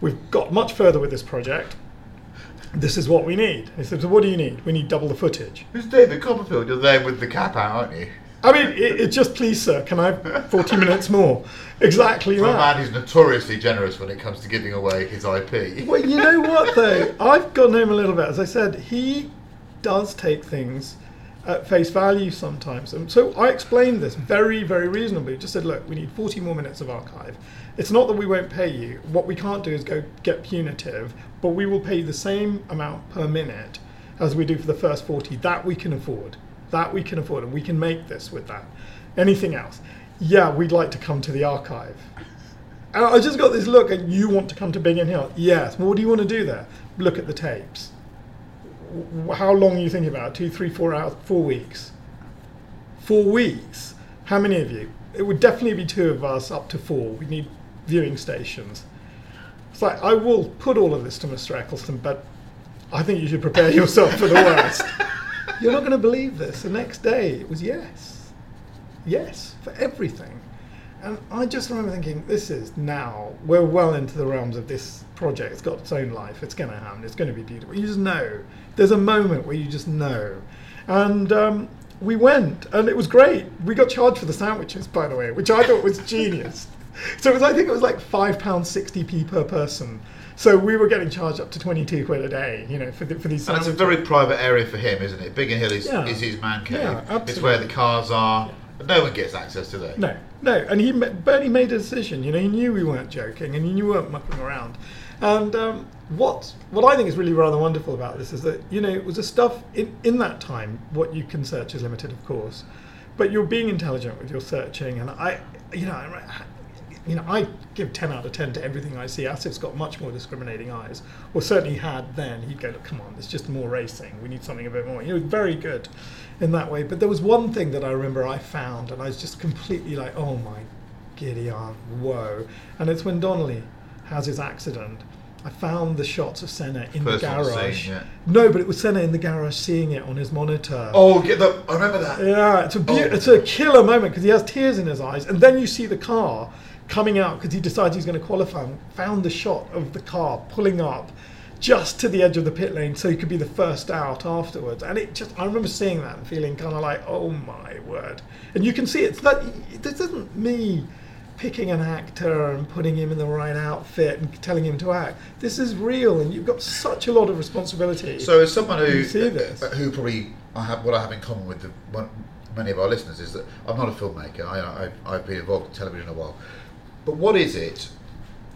we've got much further with this project. This is what we need. He said, so what do you need? We need double the footage. Who's David Copperfield? You're there with the cap out, aren't you? I mean, it, it just please, sir, can I have 40 minutes more? Exactly a that. man who's notoriously generous when it comes to giving away his IP. Well, you know what, though? I've got to him a little bit. As I said, he does take things at face value sometimes. And so I explained this very, very reasonably. Just said, look, we need 40 more minutes of archive. It's not that we won't pay you. What we can't do is go get punitive, but we will pay you the same amount per minute as we do for the first 40. That we can afford. That we can afford, and we can make this with that. Anything else? Yeah, we'd like to come to the archive. And I just got this look, and you want to come to Biggin Hill? Yes. Well, what do you want to do there? Look at the tapes. How long are you thinking about? Two, three, four hours, four weeks. Four weeks. How many of you? It would definitely be two of us, up to four. We need viewing stations. It's like I will put all of this to Mr. Ecclestone, but I think you should prepare yourself for the worst. You're not going to believe this. The next day, it was yes, yes for everything. And I just remember thinking, this is now, we're well into the realms of this project. It's got its own life. It's going to happen. It's going to be beautiful. You just know. There's a moment where you just know. And um, we went, and it was great. We got charged for the sandwiches, by the way, which I thought was genius. So it was, I think it was like £5.60p per person. So we were getting charged up to 22 quid a day, you know, for, the, for these And it's a very private area for him, isn't it? Biggin Hill is, Yeah. is his man cave. Yeah, absolutely. it's where the cars are. But no one gets access to that. No, no, and he Bernie made a decision. You know, he knew we weren't joking, and he knew we weren't mucking around. And um, what what I think is really rather wonderful about this is that you know it was a stuff in in that time. What you can search is limited, of course, but you're being intelligent with your searching, and I, you know, you know, I give ten out of ten to everything I see. Asif's got much more discriminating eyes, or certainly had then. He'd go, look, come on, it's just more racing. We need something a bit more. He was very good in that way. But there was one thing that I remember I found, and I was just completely like, oh my giddy aunt, whoa! And it's when Donnelly has his accident. I found the shots of Senna in First the garage. yeah. No, but it was Senna in the garage seeing it on his monitor. Oh, get the, I remember that. Yeah, it's a beau- Oh. it's a killer moment because he has tears in his eyes, and then you see the car coming out because he decides he's going to qualify. and Found the shot of the car pulling up just to the edge of the pit lane so he could be the first out afterwards. And it just, I remember seeing that and feeling kind of like, oh my word! And you can see it's that this isn't me picking an actor and putting him in the right outfit and telling him to act. This is real, and you've got such a lot of responsibility. So, as someone who see this. uh, who probably I have what I have in common with the, many of our listeners is that I'm not a filmmaker. I, I've, I've been involved in television a while, but what is it?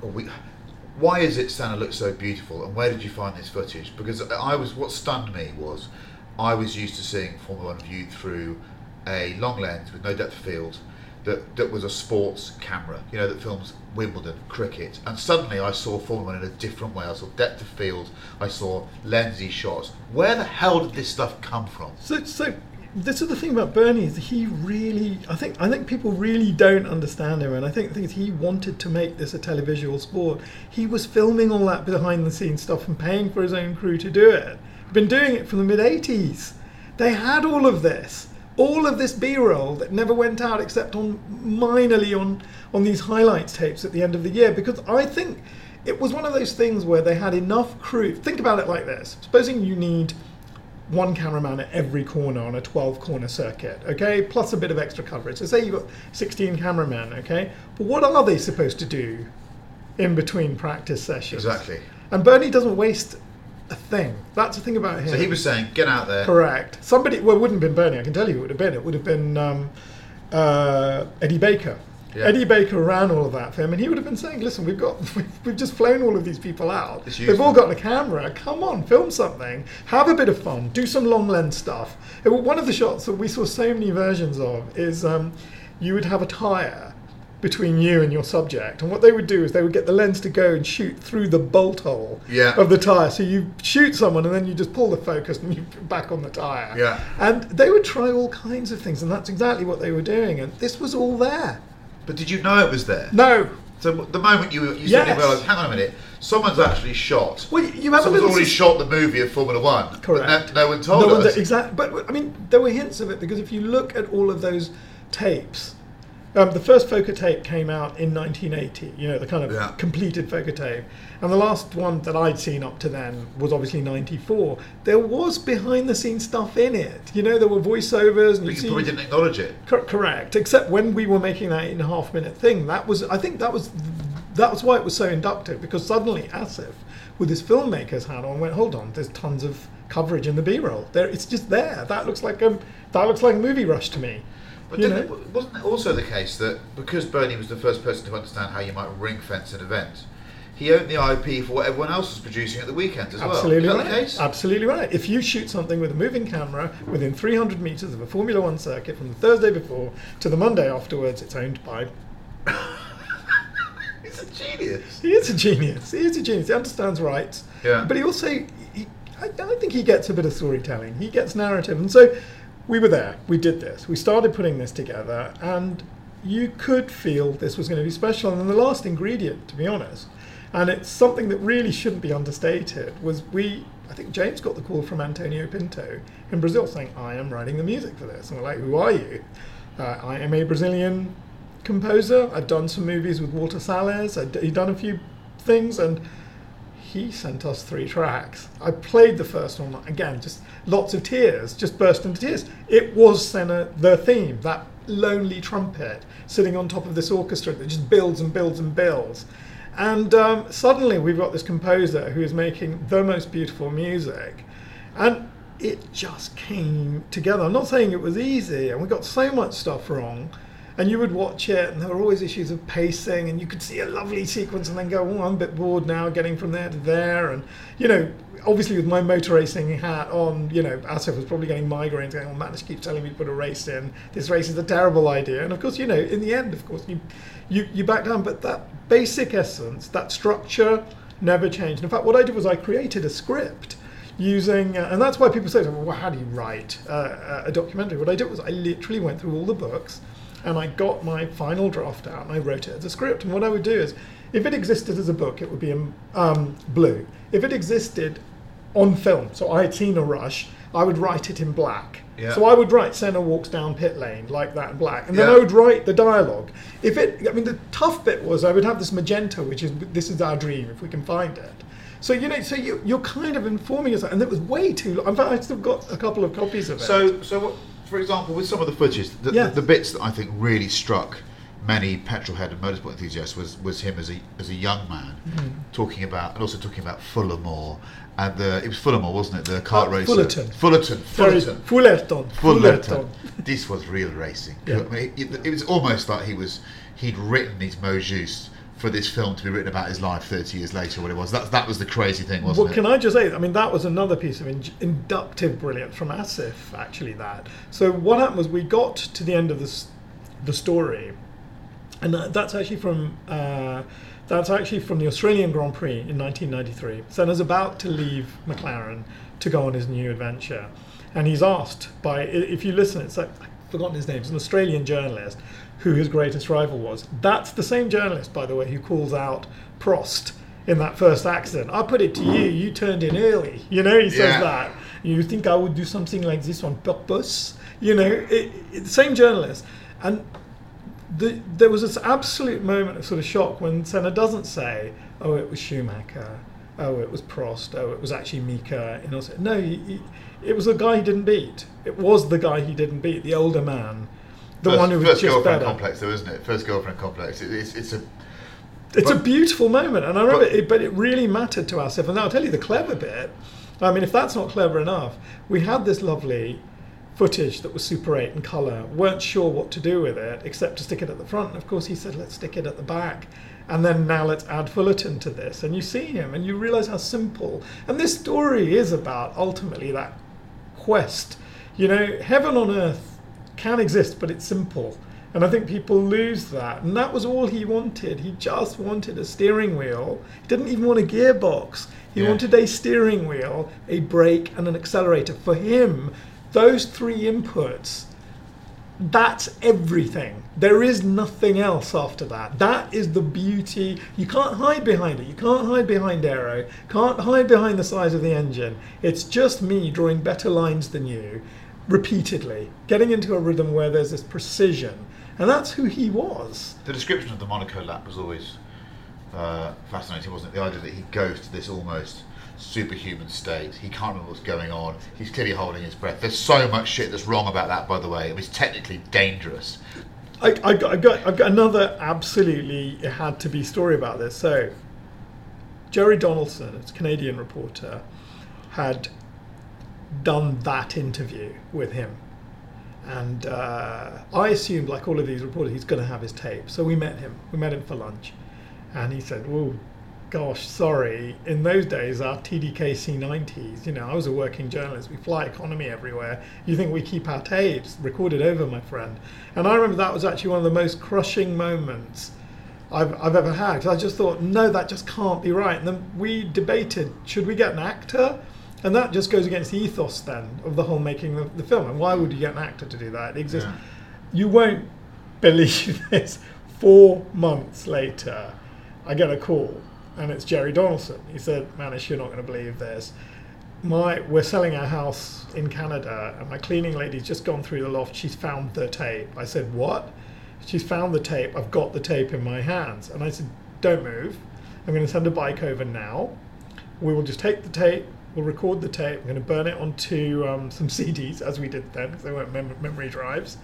We, why is it Senna looks so beautiful, and where did you find this footage? Because I was what stunned me was I was used to seeing Formula One viewed through a long lens with no depth of field. That, that was a sports camera, you know, that films Wimbledon, cricket, and suddenly I saw Formula One in a different way. I saw depth of field, I saw lensy shots. Where the hell did this stuff come from? So, so this is the thing about Bernie is he really. I think I think people really don't understand him, and I think the thing is he wanted to make this a televisual sport. He was filming all that behind the scenes stuff and paying for his own crew to do it. Been doing it from the mid '80s. They had all of this, all of this B-roll that never went out except on minorly on on these highlights tapes at the end of the year. Because I think it was one of those things where they had enough crew. Think about it like this: supposing you need one cameraman at every corner on a 12 corner circuit, okay, plus a bit of extra coverage. So, say you've got 16 cameramen, okay, but what are they supposed to do in between practice sessions? Exactly. And Bernie doesn't waste a thing. That's the thing about him. So he was saying, get out there. Correct. Somebody, well, it wouldn't have been Bernie, I can tell you it would have been. It would have been um, uh, Eddie Baker. Yeah. Eddie Baker ran all of that for him, and he would have been saying, "Listen, we've got, we've just flown all of these people out. They've all got a camera. Come on, film something. Have a bit of fun. Do some long lens stuff." It- one of the shots that we saw so many versions of is um, you would have a tire between you and your subject, and what they would do is they would get the lens to go and shoot through the bolt hole Yeah. of the tire. So you shoot someone, and then you just pull the focus and you back on the tire. Yeah. And they would try all kinds of things, and that's exactly what they were doing. And this was all there. But did you know it was there? No. So the moment you you Yes. suddenly realised, hang on a minute, someone's actually shot. Well, you have Someone's already shot the movie of Formula One. but Correct. No, no one told No us. exactly. But I mean, there were hints of it because if you look at all of those tapes, um, the first FOCA tape came out in 1980. You know, the kind of Yeah. completed FOCA tape, and the last one that I'd seen up to then was obviously 94. There was behind-the-scenes stuff in it. You know, there were voiceovers, and But you see. probably didn't acknowledge it. Cor- correct. Except when we were making that eight and a half minute thing, that was I think that was that was why it was so inductive because suddenly Asif, with his filmmaker's hat on, went, hold on, there's tons of coverage in the B-roll. There, it's just there. That looks like a that looks like a movie rush to me. But You know? it, wasn't it also the case that because Bernie was the first person to understand how you might ring fence an event, he owned the IP for what everyone else was producing at the weekend as Absolutely well? right. The case? Absolutely right. If you shoot something with a moving camera within 300 meters of a Formula One circuit from the Thursday before to the Monday afterwards, it's owned by He's a genius. He is a genius. He is a genius. He understands rights. Yeah. But he also, he, I, I think he gets a bit of storytelling. He gets narrative. And so we were there. We did this. We started putting this together. And you could feel this was going to be special. And the last ingredient, to be honest, and it's something that really shouldn't be understated, was we, I think James got the call from Antonio Pinto in Brazil saying, I am writing the music for this. And we're like, who are you? Uh, I am a Brazilian composer. I've done some movies with Walter Salles. I've done a few things, and he sent us three tracks. I played the first one again, just lots of tears, just burst into tears. It was Senna, the theme, that lonely trumpet sitting on top of this orchestra that just builds and builds and builds. And um, suddenly we've got this composer who is making the most beautiful music. And it just came together. I'm not saying it was easy, and we got so much stuff wrong. And you would watch it, and there were always issues of pacing, and you could see a lovely sequence, and then go, "Oh, I'm a bit bored now, getting from there to there," and you know, obviously with my motor racing hat on, you know, Asif was probably getting migraines, going, "Oh, Manish keeps telling me to put a race in. This race is a terrible idea," and of course, you know, in the end, of course, you you you back down, but that basic essence, that structure, never changed. In fact, what I did was I created a script using, uh, and that's why people say, well, how do you write uh, a documentary? What I did was I literally went through all the books and I got my final draft out and I wrote it as a script. And what I would do is, if it existed as a book, it would be in um, blue. If it existed on film, so I had seen a rush, I would write it in black. Yeah. So I would write Senna walks down pit lane like that in black, and then Yeah. I would write the dialogue. If it, I mean, the tough bit was I would have this magenta, which is this is our dream if we can find it. So you know, so you, you're kind of informing yourself, and it was way too long. In fact, I still got a couple of copies of it. So, so what, for example, with some of the footage, the, Yes. the, the bits that I think really struck many petrolhead and motorsport enthusiasts was, was him as a as a young man Mm-hmm. talking about and also talking about Fullermore and the it was Fullermore wasn't it the kart Uh, racer Fullerton. Fullerton Fullerton Fullerton. Fullerton. This was real racing. Yeah. I mean, it, it was almost like he was he'd written these mots for this film to be written about his life 30 years later. What it was that that was the crazy thing, wasn't Well, it? Well, can I just say, I mean, that was another piece of in- inductive brilliance from Asif, actually, that. So what happened was we got to the end of this, the story, and that, that's actually from, uh, that's actually from the Australian Grand Prix in 1993. Senna's about to leave McLaren to go on his new adventure. And he's asked by, if you listen, it's like, I've forgotten his name, it's an Australian journalist who his greatest rival was. That's the same journalist, by the way, who calls out Prost in that first accident. I put it to you, you turned in early. You know, he says Yeah. that. You think I would do something like this on purpose? You know, it, it, same journalist. And the, there was this absolute moment of sort of shock when Senna doesn't say, "Oh, it was Schumacher," "Oh, it was Prost," "Oh, it was actually Mika." You know, no, he, he, it was the guy he didn't beat. It was the guy he didn't beat, the older man, the first, one who was first just girlfriend better. complex, though, isn't it? First girlfriend complex. It, it's it's a It's a beautiful moment, and I remember, but- it, but it really mattered to us. And I'll tell you the clever bit. I mean, if that's not clever enough, we had this lovely footage that was Super 8 in colour. weren't sure what to do with it except to stick it at the front. And of course, he said, let's stick it at the back. And then now let's add Fullerton to this. And you see him, and you realise how simple. And this story is about ultimately that quest. You know, heaven on earth can exist, but it's simple. And I think people lose that. And that was all he wanted. He just wanted a steering wheel. He didn't even want a gearbox. He Yeah. wanted a steering wheel, a brake, and an accelerator. For him, those three inputs, that's everything. There is nothing else after that. That is the beauty. You can't hide behind it. You can't hide behind aero. Can't hide behind the size of the engine. It's just me drawing better lines than you, repeatedly, getting into a rhythm where there's this precision. And that's who he was. The description of the Monaco lap was always uh, fascinating, wasn't it? The idea that he goes to this almost superhuman state. He can't remember what's going on. He's clearly holding his breath. There's so much shit that's wrong about that, by the way. It was technically dangerous. I, I, got, I, got, I got another absolutely it had to be story about this. So, Jerry Donaldson, a Canadian reporter, had done that interview with him. And uh, I assumed, like all of these reporters, he's going to have his tape. So we met him. We met him for lunch. And he said, Oh, gosh, sorry. In those days, our TDK C90s, you know, I was a working journalist. We fly economy everywhere. You think we keep our tapes recorded over, my friend? And I remember that was actually one of the most crushing moments I've, I've ever had. I just thought, no, that just can't be right. And then we debated, should we get an actor? And that just goes against the ethos then of the whole making of the film. And why would you get an actor to do that? It exists. Yeah. You won't believe this. Four months later, I get a call, and it's Jerry Donaldson. He said, "Manish, you're not going to believe this. My we're selling our house in Canada, and my cleaning lady's just gone through the loft. She's found the tape." I said, "What?" She's found the tape. I've got the tape in my hands, and I said, "Don't move. I'm going to send a bike over now. We will just take the tape. We'll record the tape. I'm going to burn it onto um, some CDs, as we did then, because they weren't mem- memory drives."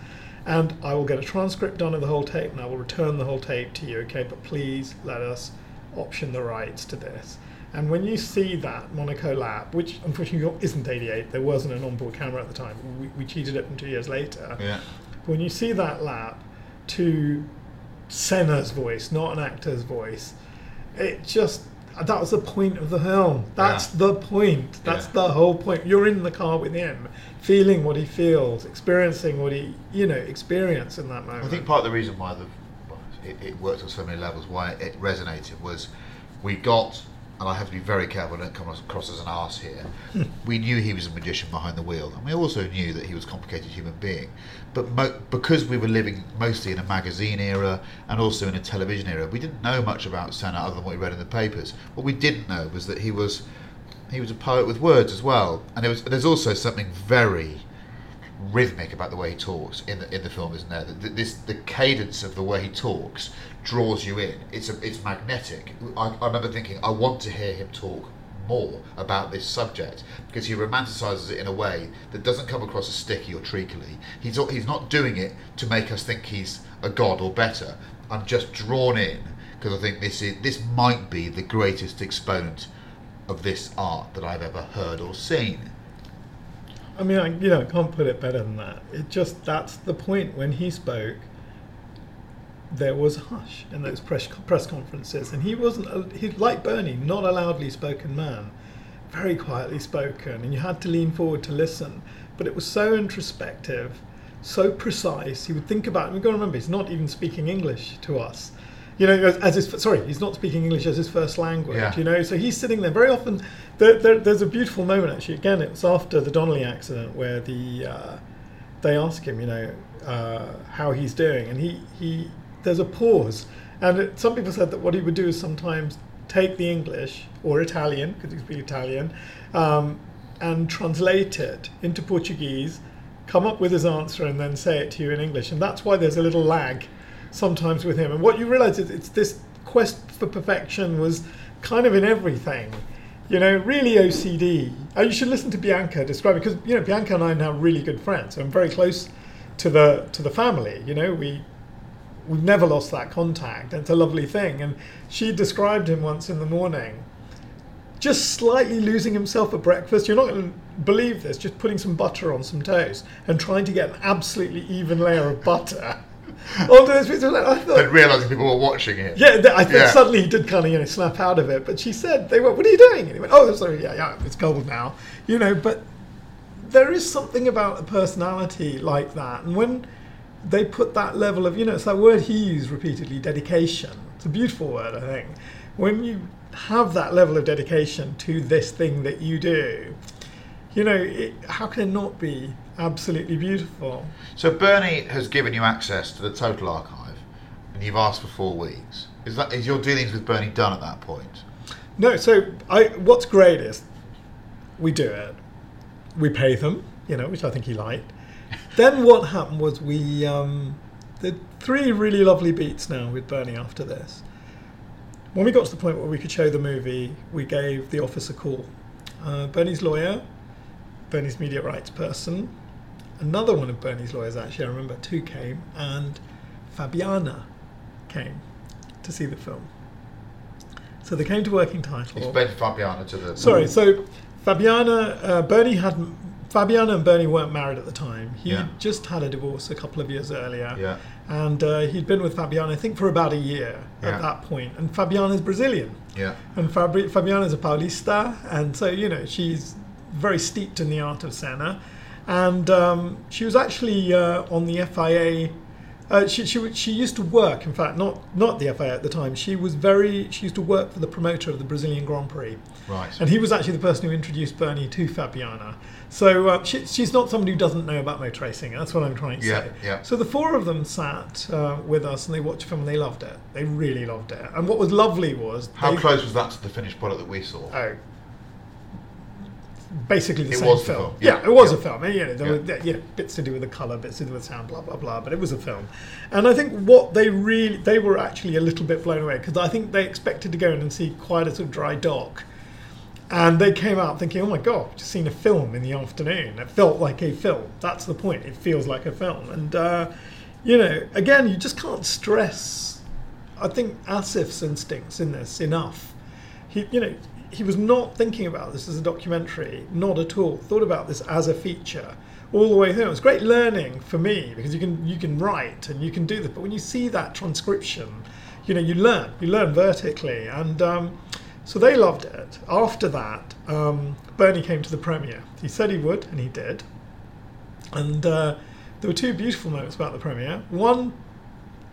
and I will get a transcript done of the whole tape and I will return the whole tape to you, okay? But please let us option the rights to this. And when you see that Monaco lap, which unfortunately isn't 88, there wasn't an onboard camera at the time, we, we cheated it from two years later. Yeah. But When you see that lap, to Senna's voice, not an actor's voice. It just Uh, that was the point of the film. That's Yeah. the point. That's Yeah. the whole point. You're in the car with him, feeling what he feels, experiencing what he, you know, experience in that moment. I think part of the reason why the it, it worked on so many levels, why it resonated, was we got, and I have to be very careful, I don't come across as an ass here. Hmm. we knew he was a magician behind the wheel, and we also knew that he was a complicated human being. But mo- because we were living mostly in a magazine era and also in a television era, we didn't know much about Senna other than what we read in the papers. What we didn't know was that he was he was a poet with words as well, and there was, there's also something very rhythmic about the way he talks in the in the film, isn't there? The, this the cadence of the way he talks draws you in. It's a, it's magnetic. I, I remember thinking, I want to hear him talk more about this subject because he romanticizes it in a way that doesn't come across as sticky or treacly. He's he's not doing it to make us think he's a god or better. I'm just drawn in because I think this is this might be the greatest exponent of this art that I've ever heard or seen. I mean, I, you know, I can't put it better than that. It just that's the point. When he spoke, there was a hush in those press press conferences, and he wasn't. a- He like Bernie, not a loudly spoken man, very quietly spoken, and you had to lean forward to listen. But it was so introspective, so precise. He would think about. We've got to remember, he's not even speaking English to us. You know, as, as his sorry, he's not speaking English as his first language. Yeah. You know, so he's sitting there. Very often, there, there, there's a beautiful moment actually. Again, it was after the Donnelly accident where the uh, they ask him, you know, uh, how he's doing, and he he there's a pause, and it, some people said that what he would do is sometimes take the English or Italian because he speaks Italian, um, and translate it into Portuguese, come up with his answer, and then say it to you in English, and that's why there's a little lag sometimes with him. And what you realise is it's this quest for perfection was kind of in everything. You know, really OCD. Oh, you should listen to Bianca describe it because you know Bianca and I are now really good friends. I'm very close to the to the family. You know, we we've never lost that contact. It's a lovely thing. And she described him once in the morning, just slightly losing himself at breakfast. You're not going to believe this. Just putting some butter on some toast and trying to get an absolutely even layer of butter. onto his pizza. I thought, Then realizing people were watching it. yeah, I think Yeah. suddenly he did kind of you know snap out of it. But she said they went, "What are you doing?" And he went, "Oh, sorry, yeah, yeah, it's cold now." You know, but there is something about a personality like that, and when they put that level of you know, it's that word he used repeatedly, dedication. It's a beautiful word, I think. When you have that level of dedication to this thing that you do, you know, it, how can it not be absolutely beautiful? So Bernie has given you access to the total archive, and you've asked for four weeks. Is that is your dealings with Bernie done at that point? No, so I what's great is we do it. We pay them, you know, which I think he liked. Then what happened was we um, did three really lovely beats now with Bernie after this. When we got to the point where we could show the movie, we gave the office a call. Uh, Bernie's lawyer, Bernie's media rights person, another one of Bernie's lawyers actually, I remember two came, and Fabiana came to see the film. So they came to working title. Explain Fabiana to the. Sorry, so Fabiana, uh, Bernie had Fabiana and Bernie weren't married at the time. He Yeah. just had a divorce a couple of years earlier, Yeah. and uh, he'd been with Fabiana, I think, for about a year Yeah. at that point. And Fabiana's Brazilian, Yeah. and Fabri- Fabiana's a Paulista, and so you know she's very steeped in the art of Senna, and um, she was actually uh, on the FIA. Uh, she, she she used to work, in fact, not not the FIA at the time. She was very she used to work for the promoter of the Brazilian Grand Prix, Right. and he was actually the person who introduced Bernie to Fabiana. So uh, she, she's not somebody who doesn't know about motor racing. That's what I'm trying to Yeah, say. yeah. So the four of them sat uh, with us and they watched a film and they loved it. They really loved it. And what was lovely was How they- close was that to the finished product that we saw? Oh. Basically the It same was the film. film, Yeah, yeah, it was yeah. a film. You know, there Yeah. were you know, bits to do with the colour, bits to do with sound, blah blah blah. But it was a film, and I think what they really they were actually a little bit blown away because I think they expected to go in and see quite a sort of dry doc, and they came out thinking, "Oh my god, I've just seen a film in the afternoon. It felt like a film. That's the point. It feels like a film." And uh, you know, again, you just can't stress. I think Asif's instincts in this enough. He, you know, he was not thinking about this as a documentary, not at all. Thought about this as a feature, all the way through. It was great learning for me because you can you can write and you can do this, but when you see that transcription, you know you learn you learn vertically, and um, so they loved it. After that, um, Bernie came to the premiere. He said he would, and he did. And uh, there were two beautiful moments about the premiere. One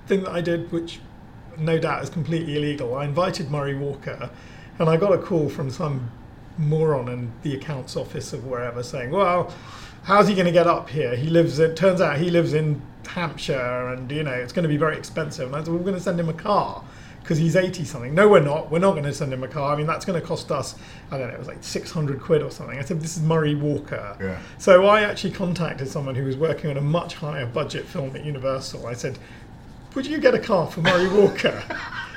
thing that I did, which no doubt is completely illegal, I invited Murray Walker, and I got a call from some moron in the accounts office of wherever saying, "Well, how's he going to get up here? He lives. It turns out he lives in Hampshire, and you know it's going to be very expensive." And I said, "We're going to send him a car." Because he's 80 something. No, we're not. We're not going to send him a car. I mean, that's going to cost us, I don't know, it was like 600 quid or something. I said, this is Murray Walker. Yeah. So I actually contacted someone who was working on a much higher budget film at Universal. I said, would you get a car for Murray Walker?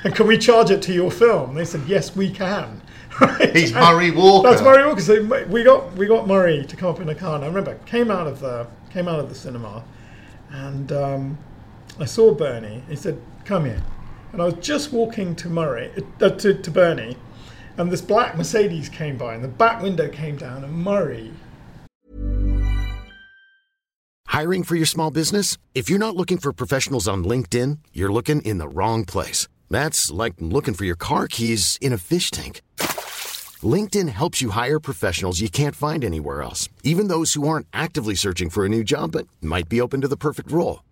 and can we charge it to your film? They said, yes, we can. Right? He's And Murray Walker. That's Murray Walker. So we got we got Murray to come up in a car, and I remember came out of the came out of the cinema, and um, I saw Bernie. He said, "Come here," and I was just walking to Murray uh, to to Bernie, and this black Mercedes came by, and the back window came down, and Murray Hiring for your small business? If you're not looking for professionals on LinkedIn, you're looking in the wrong place. That's like looking for your car keys in a fish tank. LinkedIn helps you hire professionals you can't find anywhere else, even those who aren't actively searching for a new job but might be open to the perfect role.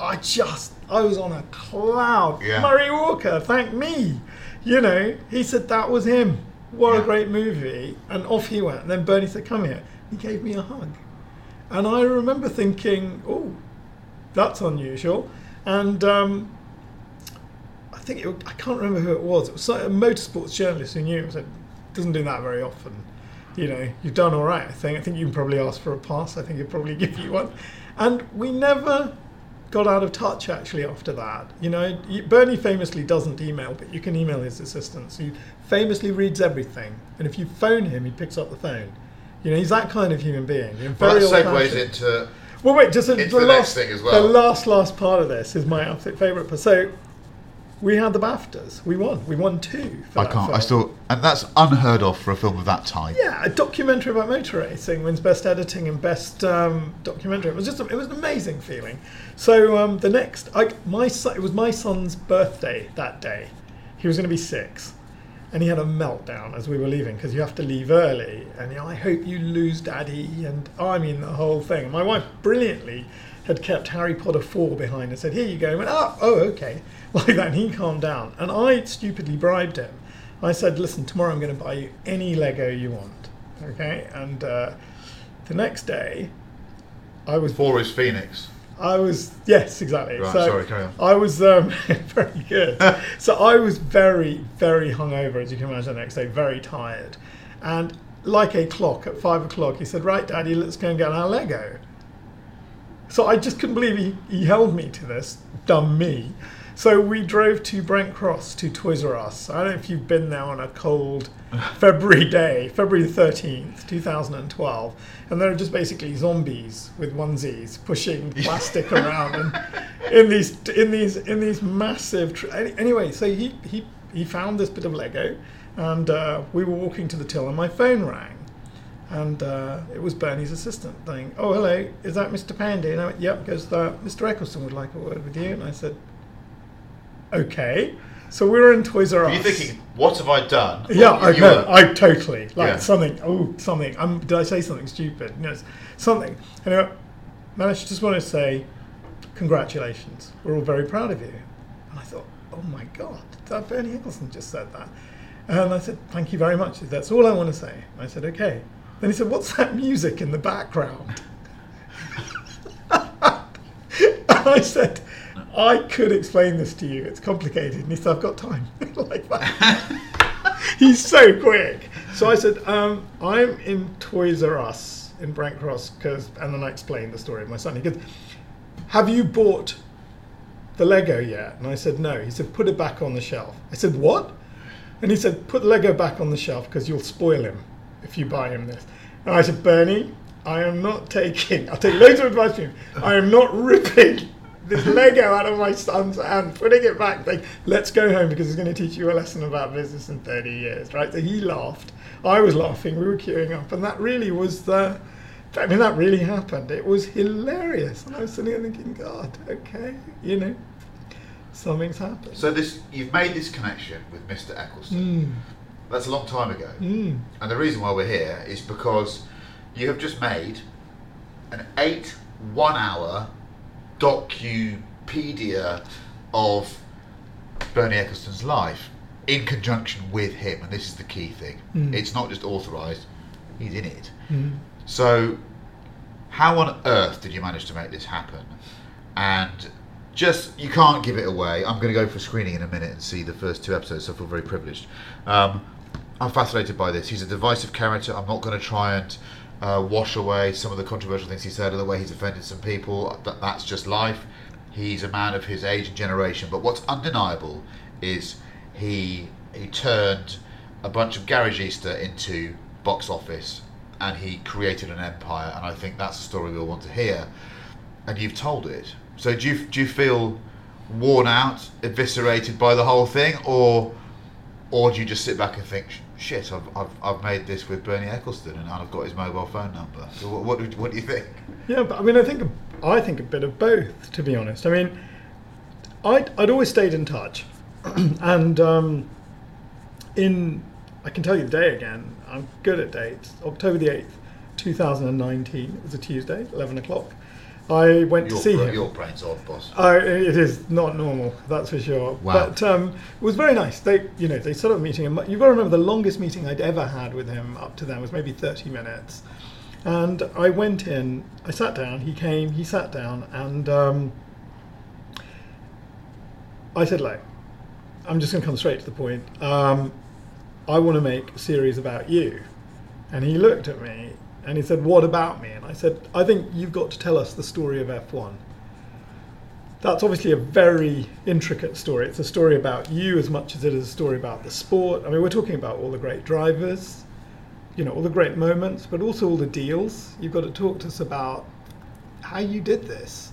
I just, I was on a cloud. Yeah. Murray Walker, thank me. You know, he said that was him. What a great movie. And off he went. And then Bernie said, come here. He gave me a hug. And I remember thinking, oh, that's unusual. And um, I think it, I can't remember who it was. It was a motorsports journalist who knew him. Said, doesn't do that very often. You know, you've done all right. I think. I think you can probably ask for a pass. I think he'd probably give you one. And we never got out of touch actually after that. You know, Bernie famously doesn't email, but you can email his assistants. He famously reads everything, and if you phone him, he picks up the phone. You know, he's that kind of human being. Well, that segues into Well, wait, just a, the last thing as well. The last, last part of this is my absolute favourite. part. So, we had the BAFTAs. We won. We won two. I can't. I film. still, and that's unheard of for a film of that type. Yeah, a documentary about motor racing wins best editing and best um, documentary. It was just, a, it was an amazing feeling. So um, the next, I, my son, it was my son's birthday that day. He was going to be six, and he had a meltdown as we were leaving because you have to leave early. And you know, I hope you lose, Daddy, and I mean the whole thing. And my wife brilliantly had kept Harry Potter four behind and said, "Here you go." And went, "Oh, oh, okay," like that. And he calmed down, and I stupidly bribed him. I said, "Listen, tomorrow I'm going to buy you any Lego you want." Okay, and uh, the next day, I was Four is Phoenix. I was yes, exactly. Right, so sorry, carry on. I was um, very good. so I was very, very hungover, as you can imagine. The next day, very tired, and like a clock at five o'clock, he said, "Right, Daddy, let's go and get our Lego." So I just couldn't believe he, he held me to this, dumb me. So we drove to Brent Cross to Toys R Us. I don't know if you've been there on a cold February day, February 13th, 2012. And there are just basically zombies with onesies pushing plastic around and in these in these in these massive tr- anyway, so he, he he found this bit of Lego and uh, we were walking to the till and my phone rang and uh, it was Bernie's assistant saying, "Oh, hello, is that Mr. Pandey?" And I went, "Yep." Because uh, Mr. Ecclestone would like a word with you, and I said, "Okay." So we were in Toys R Us. Are you thinking, what have I done? Yeah, I know. were- I totally like Yeah. something. Oh, something. Um, did I say something stupid? You know, it's something. Anyway, Manish, just want to say, congratulations. We're all very proud of you. And I thought, oh my God, that Bernie Ecclestone just said that. And I said, thank you very much. That's all I want to say. I said, okay. Then he said, what's that music in the background? I said, I could explain this to you. It's complicated. And he said, I've got time. like that. He's so quick. So I said, um, I'm in Toys R Us in Brent Cross, because, and then I explained the story of my son. He goes, Have you bought the Lego yet? And I said, No. He said, Put it back on the shelf. I said, What? And he said, Put the Lego back on the shelf because you'll spoil him if you buy him this. And I said, Bernie, I am not taking, I'll take loads of advice from you. I am not ripping this Lego out of my son's hand, putting it back, like, let's go home because it's going to teach you a lesson about business in 30 years, right? So he laughed. I was laughing. We were queuing up. And that really was the, I mean, that really happened. It was hilarious. And I was sitting there thinking, God, okay, you know, something's happened. So this, you've made this connection with Mr. Ecclestone. Hmm. That's a long time ago. Mm. And the reason why we're here is because you have just made an eight one-hour docupedia of Bernie Ecclestone's life in conjunction with him, and this is the key thing. Mm. It's not just authorised; he's in it. Mm. So, how on earth did you manage to make this happen? And just you can't give it away. I'm going to go for screening in a minute and see the first two episodes. So I feel very privileged. Um, I'm fascinated by this. He's a divisive character. I'm not going to try and uh, wash away some of the controversial things he said or the way he's offended some people. That, that's just life. He's a man of his age and generation. But what's undeniable is he he turned a bunch of garagistes into box office and he created an empire. And I think that's a story we all want to hear. And you've told it. So do you do you feel worn out, eviscerated by the whole thing, or or do you just sit back and think, shit, I've, I've, I've made this with Bernie Ecclestone and I've got his mobile phone number. So what, what, do- what do you think? Yeah, but I mean, I think I think a bit of both, to be honest. I mean, I'd, I'd always stayed in touch, and um, in I can tell you the day again. I'm good at dates. October the eighth, two thousand and nineteen. It was a Tuesday, eleven o'clock. I went Your, to see him. your brain's odd, boss. Uh, it is not normal, that's for sure. Wow. But um, it was very nice. They, you know, they sort of meeting. You've got to remember the longest meeting I'd ever had with him up to then was maybe thirty minutes. And I went in. I sat down. He came. He sat down, and um, I said, "Look, I'm just going to come straight to the point. Um, I want to make a series about you." And he looked at me and he said, "What about me?" And I said, "I think you've got to tell us the story of F1." That's obviously a very intricate story. It's a story about you as much as it is a story about the sport. I mean, we're talking about all the great drivers, you know, all the great moments, but also all the deals. You've got to talk to us about how you did this.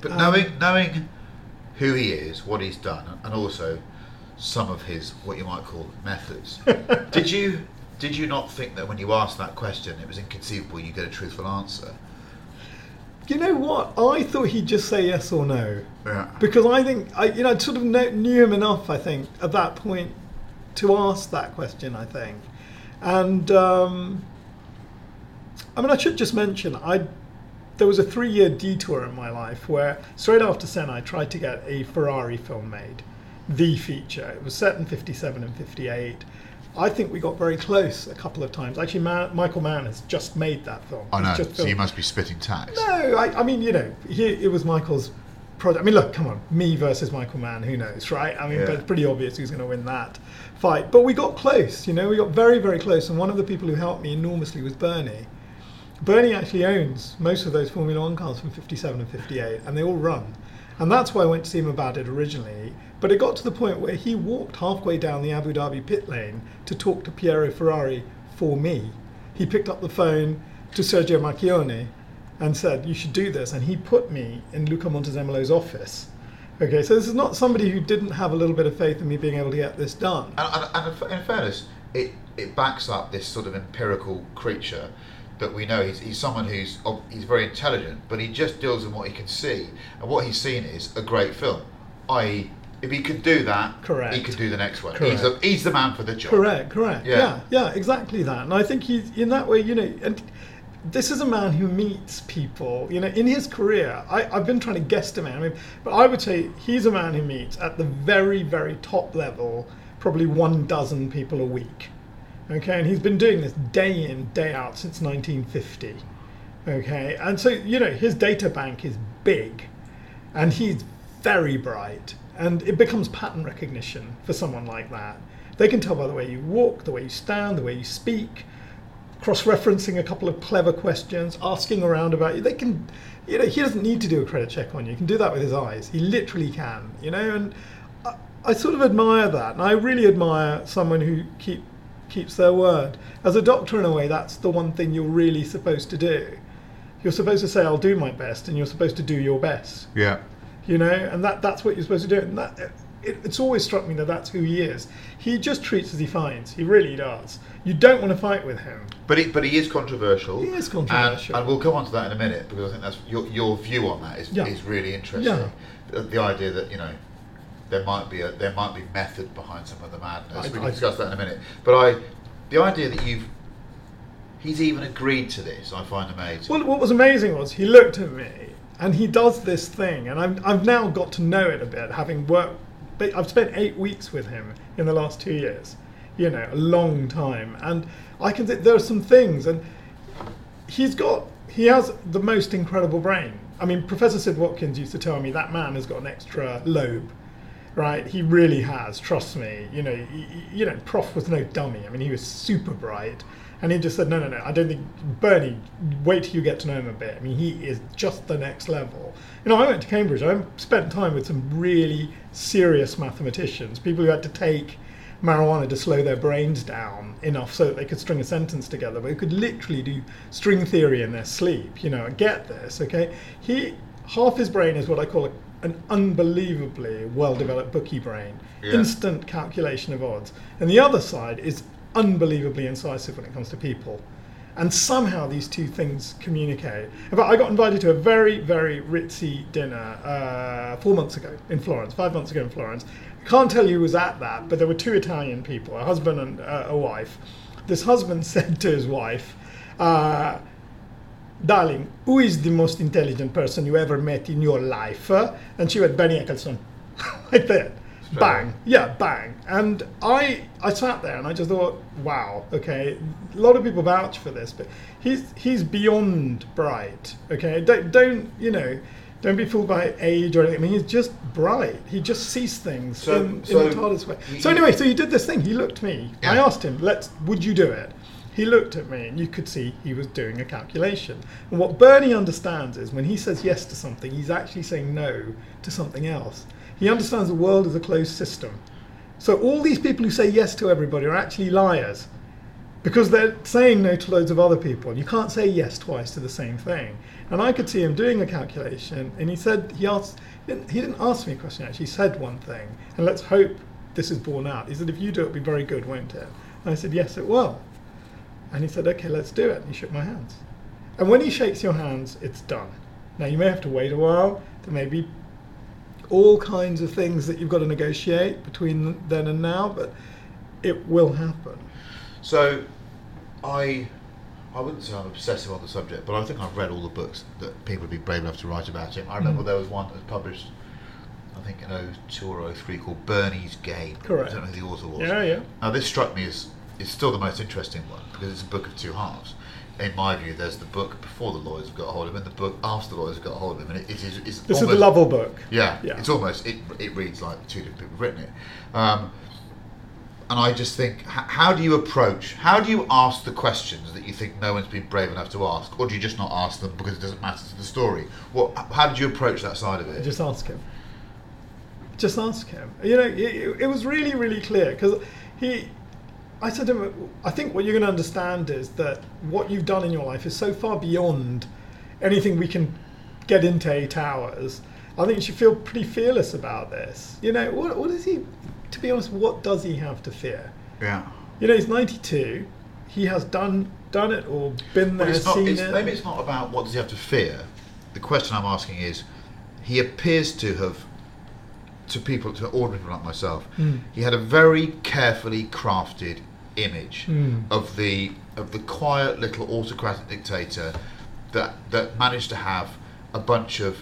But Um, knowing knowing who he is, what he's done, and also some of his what you might call methods, did you did you not think that when you asked that question, it was inconceivable you'd get a truthful answer? You know what? I thought he'd just say yes or no. Yeah. Because I think, I, you know, I sort of knew him enough, I think, at that point to ask that question, I think. And, um, I mean, I should just mention, I there was a three year detour in my life where straight after Senna, I tried to get a Ferrari film made, the feature. It was set in 57 and 58. I think we got very close a couple of times. Actually, Ma- Michael Mann has just made that film. I know. just So you must be spitting tacks. no, I, I mean, you know, he, it was Michael's project. I mean, look, come on, me versus Michael Mann, who knows, right? I mean, Yeah. but it's pretty obvious who's going to win that fight. But we got close, you know, we got very, very close. And one of the people who helped me enormously was Bernie. Bernie actually owns most of those Formula One cars from 57 and 58, and they all run. And that's why I went to see him about it originally. But it got to the point where he walked halfway down the Abu Dhabi pit lane to talk to Piero Ferrari for me. He picked up the phone to Sergio Marchionne and said, You should do this. And he put me in Luca Montezemolo's office. Okay, so this is not somebody who didn't have a little bit of faith in me being able to get this done. And, and, and in fairness, it, it backs up this sort of empirical creature that we know. He's, he's someone who's he's very intelligent, but he just deals in what he can see, and what he's seen is a great film. I.e., if he could do that, Correct. he could do the next one. Correct. He's, the, he's the man for the job. Correct, correct. Yeah. Yeah. yeah, exactly that. And I think he's in that way, you know, and this is a man who meets people, you know, in his career. I, I've been trying to guesstimate, I mean, but I would say he's a man who meets at the very, very top level probably one dozen people a week. Okay, and he's been doing this day in, day out since 1950. Okay, and so, you know, his data bank is big and he's very bright, and it becomes pattern recognition for someone like that. They can tell by the way you walk, the way you stand, the way you speak, cross referencing a couple of clever questions, asking around about you. They can, you know, he doesn't need to do a credit check on you. He can do that with his eyes. He literally can, you know, and I, I sort of admire that. And I really admire someone who keep, keeps their word. As a doctor, in a way, that's the one thing you're really supposed to do. You're supposed to say, I'll do my best, and you're supposed to do your best Yeah. You know, and that that's what you're supposed to do. And that it, it's always struck me that that's who he is. He just treats as he finds. He really does. You don't want to fight with him. But he, but he is controversial. He is controversial. And, and we'll come on to that in a minute because I think that's your, your view on that is, Yeah. is really interesting. Yeah. The, the idea that you know there might be a there might be method behind some of the madness. I- we can discuss that in a minute. But I, the idea that you've he's even agreed to this, I find amazing. Well, what was amazing was he looked at me and he does this thing, and I've, I've now got to know it a bit, having worked. I've spent eight weeks with him in the last two years, you know, a long time, and I can. Th- there are some things, and he's got. He has the most incredible brain. I mean, Professor Sid Watkins used to tell me that man has got an extra lobe right? He really has. Trust me. You know, y- you know, Prof was no dummy. I mean, he was super bright, and he just said, no, no, no. I don't think Bernie. Wait till you get to know him a bit. I mean, he is just the next level. You know, I went to Cambridge. I spent time with some really serious mathematicians, people who had to take marijuana to slow their brains down enough so that they could string a sentence together, but who could literally do string theory in their sleep. You know, get this, okay? He half his brain is what I call a, an unbelievably well-developed bookie brain, Yeah. instant calculation of odds, and the other side is unbelievably incisive when it comes to people. And somehow these two things communicate. In fact, I got invited to a very, very ritzy dinner uh, four months ago in Florence, five months ago in Florence. I can't tell you who was at that, but there were two Italian people, a husband and uh, a wife. This husband said to his wife, uh, Darling, who is the most intelligent person you ever met in your life? And she went, Benny Ecclestone. like that. Bang. Yeah, bang. And I I sat there and I just thought, wow, okay. A lot of people vouch for this, but he's he's beyond bright. Okay. Don't don't you know don't be fooled by age or anything. I mean, he's just bright. He just sees things So- in, so in the TARDIS way. So anyway, so he did this thing. He looked at me. I asked him, "Let's. Would you do it?" He looked at me, and you could see he was doing a calculation. And what Bernie understands is when he says yes to something, he's actually saying no to something else. He understands the world as a closed system. So all these people who say yes to everybody are actually liars because they're saying no to loads of other people. You can't say yes twice to the same thing. And I could see him doing a calculation, and he said he asked. He didn't, ask me a question. Actually, he said one thing, and let's hope this is borne out. He said, "If you do it, it'll be very good, won't it?" And I said, "Yes, it will." And he said, "Okay, let's do it." And he shook my hands. And when he shakes your hands, it's done. Now you may have to wait a while. There may be all kinds of things that you've got to negotiate between then and now, but it will happen. So, I I wouldn't say I'm obsessive on the subject, but I think I've read all the books that people would be brave enough to write about him. I remember Mm. there was one that was published, I think in 02 or 03, called Bernie's Game. Correct. I don't know who the author was. Yeah, yeah. Now this struck me as it's still the most interesting one because it's a book of two halves. In my view, there's the book before the lawyers have got a hold of him, and the book after the lawyers have got a hold of him, and it, it is. It's This is almost, the Lovell book. yeah, Yeah. it's almost it. It reads like two different people have written it, um, and I just think, how do you approach? How do you ask the questions that you think no one's been brave enough to ask, or do you just not ask them because it doesn't matter to the story? What? How did you approach that side of it? Just ask him. Just ask him. You know, it, it was really, really clear because he. I said to him, I think what you're going to understand is that what you've done in your life is so far beyond anything we can get into eight hours. I think you should feel pretty fearless about this. You know, what, what is he, to be honest, what does he have to fear? yeah. You know, he's 92. He has done done it or been there, it's not, seen it's, it. maybe it's not about what does he have to fear. The question I'm asking is, he appears to have, to people, to ordinary people like myself, Mm. he had a very carefully crafted image Mm. of the of the quiet little autocratic dictator that that managed to have a bunch of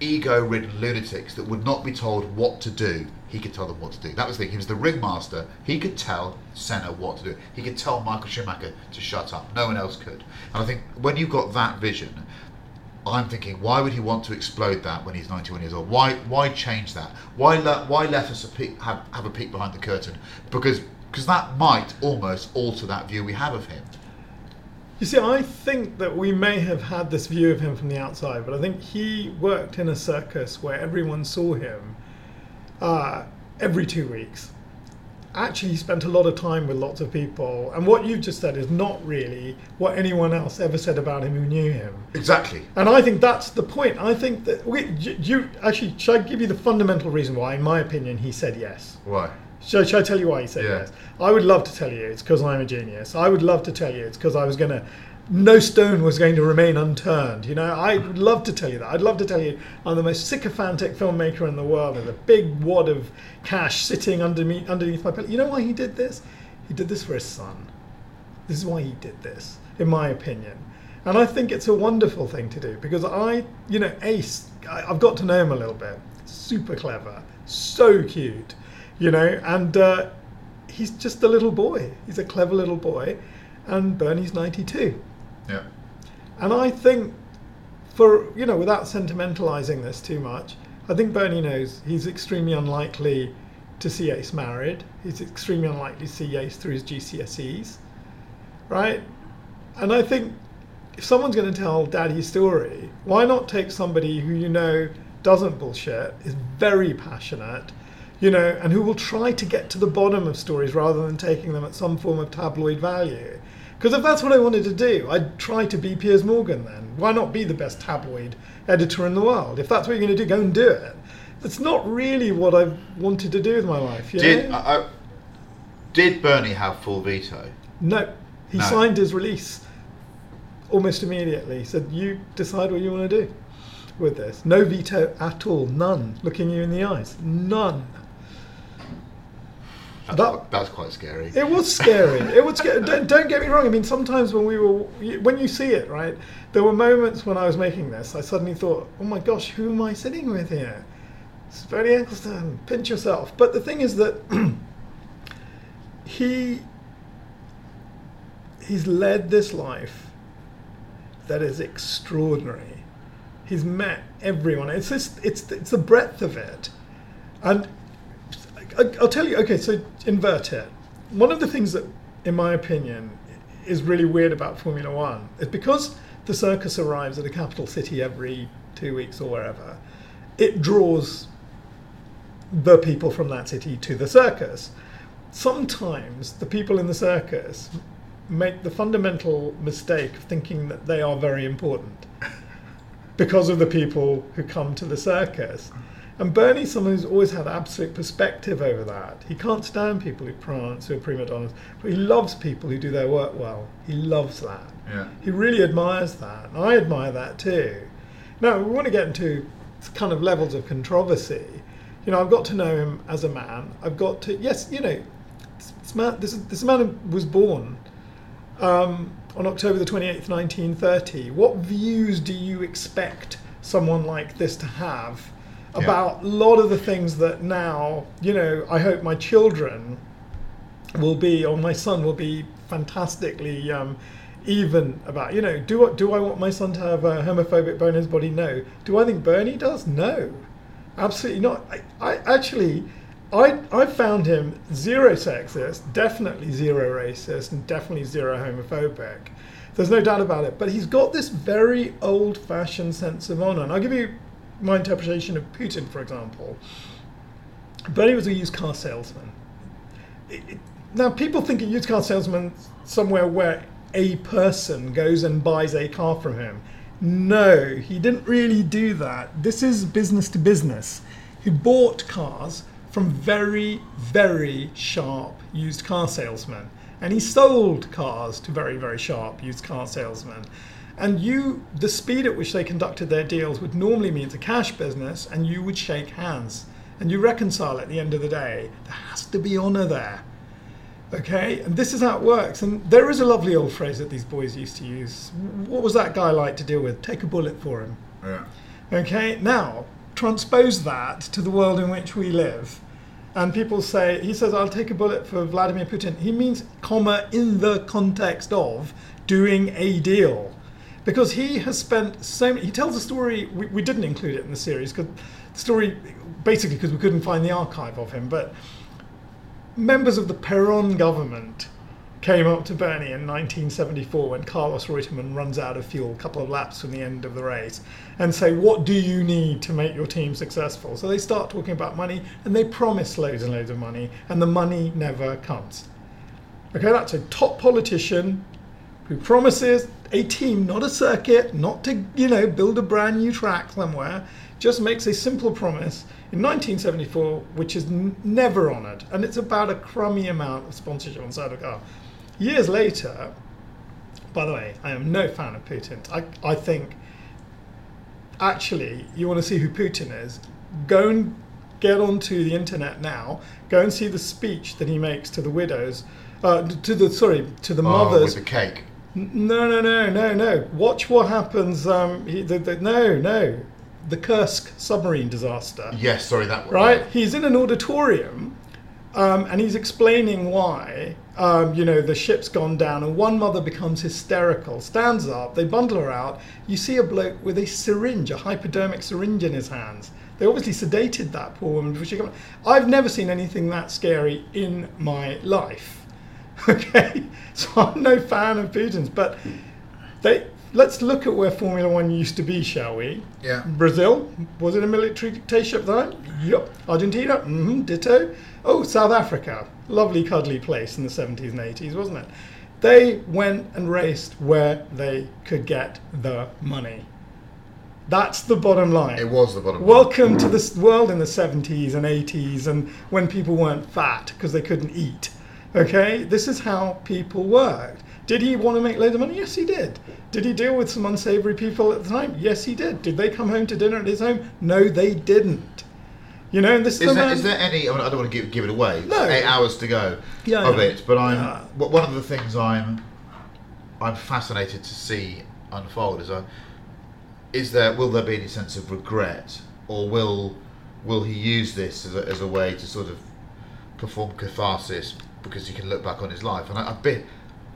ego-ridden lunatics that would not be told what to do, he could tell them what to do. That was the thing. He was the ringmaster. He could tell Senna what to do. He could tell Michael Schumacher to shut up. No one else could. And I think when you've got that vision, I'm thinking, why would he want to explode that when he's 91 years old? Why why change that? Why let why let us a peek, have have a peek behind the curtain? Because because that might almost alter that view we have of him. You see, I think that we may have had this view of him from the outside, but I think he worked in a circus where everyone saw him uh, every two weeks. Actually, he spent a lot of time with lots of people, and what you've just said is not really what anyone else ever said about him who knew him. Exactly. And I think that's the point. I think that we, you, you actually should I give you the fundamental reason why, in my opinion, he said yes. Why? Should, should I tell you why he said Yeah. yes? I would love to tell you it's because I'm a genius. I would love to tell you it's because I was going to, no stone was going to remain unturned. You know, I would love to tell you that. I'd love to tell you I'm the most sycophantic filmmaker in the world with a big wad of cash sitting under me, underneath my pillow. You know why he did this? He did this for his son. This is why he did this, in my opinion. And I think it's a wonderful thing to do because I, you know, Ace, I, I've got to know him a little bit. Super clever, so cute, you know, and uh, he's just a little boy. He's a clever little boy, and Bernie's 92. Yeah. And I think, for you know, without sentimentalizing this too much, I think Bernie knows he's extremely unlikely to see Ace married. He's extremely unlikely to see Ace through his GCSEs, right? And I think if someone's going to tell Daddy's story, why not take somebody who you know doesn't bullshit, is very passionate, you know, and who will try to get to the bottom of stories rather than taking them at some form of tabloid value. Because if that's what I wanted to do, I'd try to be Piers Morgan then. Why not be the best tabloid editor in the world? If that's what you're going to do, go and do it. That's not really what I've wanted to do with my life. Did did Bernie have full veto? No, he No. signed his release almost immediately. He said, "You decide what you want to do with this. No veto at all. None. Looking you in the eyes. None." That's, That- quite, that's quite scary. It was scary. It was. Don't, don't get me wrong. I mean, sometimes when we were, when you see it, right, there were moments when I was making this. I suddenly thought, "Oh my gosh, who am I sitting with here?" It's Bernie Ecclestone. Pinch yourself. But the thing is that he he's led this life that is extraordinary. He's met everyone. It's just, it's it's the breadth of it, and I'll tell you. Okay, so invert it. One of the things that, in my opinion, is really weird about Formula One is because the circus arrives at a capital city every two weeks or wherever. It draws the people from that city to the circus. Sometimes the people in the circus make the fundamental mistake of thinking that they are very important because of the people who come to the circus. And Bernie's someone who's always had absolute perspective over that. He can't stand people who prance, who are prima donnas, but he loves people who do their work well. He loves that. Yeah. He really admires that. And I admire that too. Now, we want to get into kind of levels of controversy. You know, I've got to know him as a man. I've got to, yes, you know, this, man, this, this man was born um, on October the 28th, 1930. What views do you expect someone like this to have about a lot of the things that now, you know, I hope my children will be, or my son will be fantastically um, even about. You know, do I, do I want my son to have a homophobic bone in his body? No. Do I think Bernie does? No. Absolutely not. I, I actually, I, I found him zero sexist, definitely zero racist, and definitely zero homophobic. There's no doubt about it. But he's got this very old fashioned sense of honor. And I'll give you my interpretation of Putin, for example. Bernie was a used car salesman. It- it- now, people think a used car salesman somewhere where a person goes and buys a car from him. No, he didn't really do that. This is business to business. He bought cars from very, very sharp used car salesmen. And he sold cars to very, very sharp used car salesmen. And you, the speed at which they conducted their deals would normally mean it's a cash business, and you would shake hands and you reconcile at the end of the day. There has to be honor there. Okay, and this is how it works. And there is a lovely old phrase that these boys used to use. What was that guy like to deal with? Take a bullet for him. Yeah. Okay, now transpose that to the world in which we live, and people say, he says, I'll take a bullet for Vladimir Putin, he means, comma, in the context of doing a deal. Because he has spent so many, he tells a story, we, we didn't include it in the series, because the story, basically because we couldn't find the archive of him, but members of the Peron government came up to Bernie in 1974 when Carlos Reutemann runs out of fuel a couple of laps from the end of the race and say, What do you need to make your team successful? So they start talking about money and they promise loads and loads of money, and the money never comes. Okay, that's a top politician who promises a team, not a circuit, not to, you know, build a brand new track somewhere, just makes a simple promise in 1974, which is n- never honoured, and it's about a crummy amount of sponsorship on side of car. Years later, by the way, I am no fan of Putin. I, I think actually you want to see who Putin is, go and get onto the internet now. Go and see the speech that he makes to the widows, uh, to the sorry, to the Oh, mothers. with the cake. No, no, no, no, no. Watch what happens. Um, he, the, the, no, no, the Kursk submarine disaster. Yes, sorry, that one. Right? He's in an auditorium um, and he's explaining why, um, you know, the ship's gone down and one mother becomes hysterical, stands up, they bundle her out. You see a bloke with a syringe, a hypodermic syringe in his hands. They obviously sedated that poor woman before she came. I've never seen anything that scary in my life. Okay? So I'm no fan of Putin's, but they. Let's look at where Formula One used to be, shall we? Yeah. Brazil was it a military dictatorship then? Yup. Argentina, mm-hmm, ditto. Oh, South Africa, lovely cuddly place in the 70s and 80s, wasn't it? They went and raced where they could get the money. That's the bottom line. It was the bottom line. Welcome to this world in the 70s and 80s and when people weren't fat because they couldn't eat. Okay? This is how people worked. Did he want to make loads of money? Yes, he did. Did he deal with some unsavory people at the time? Yes, he did. Did they come home to dinner at his home? No, they didn't. You know, and this is, Is the there, is there any? I, mean, I don't want to give, give it away. No. Eight hours to go Yeah, of it, but I'm Yeah. one of the things I'm I'm fascinated to see unfold is I, is there will there be any sense of regret or will will he use this as a, as a way to sort of perform catharsis because he can look back on his life and I, I bit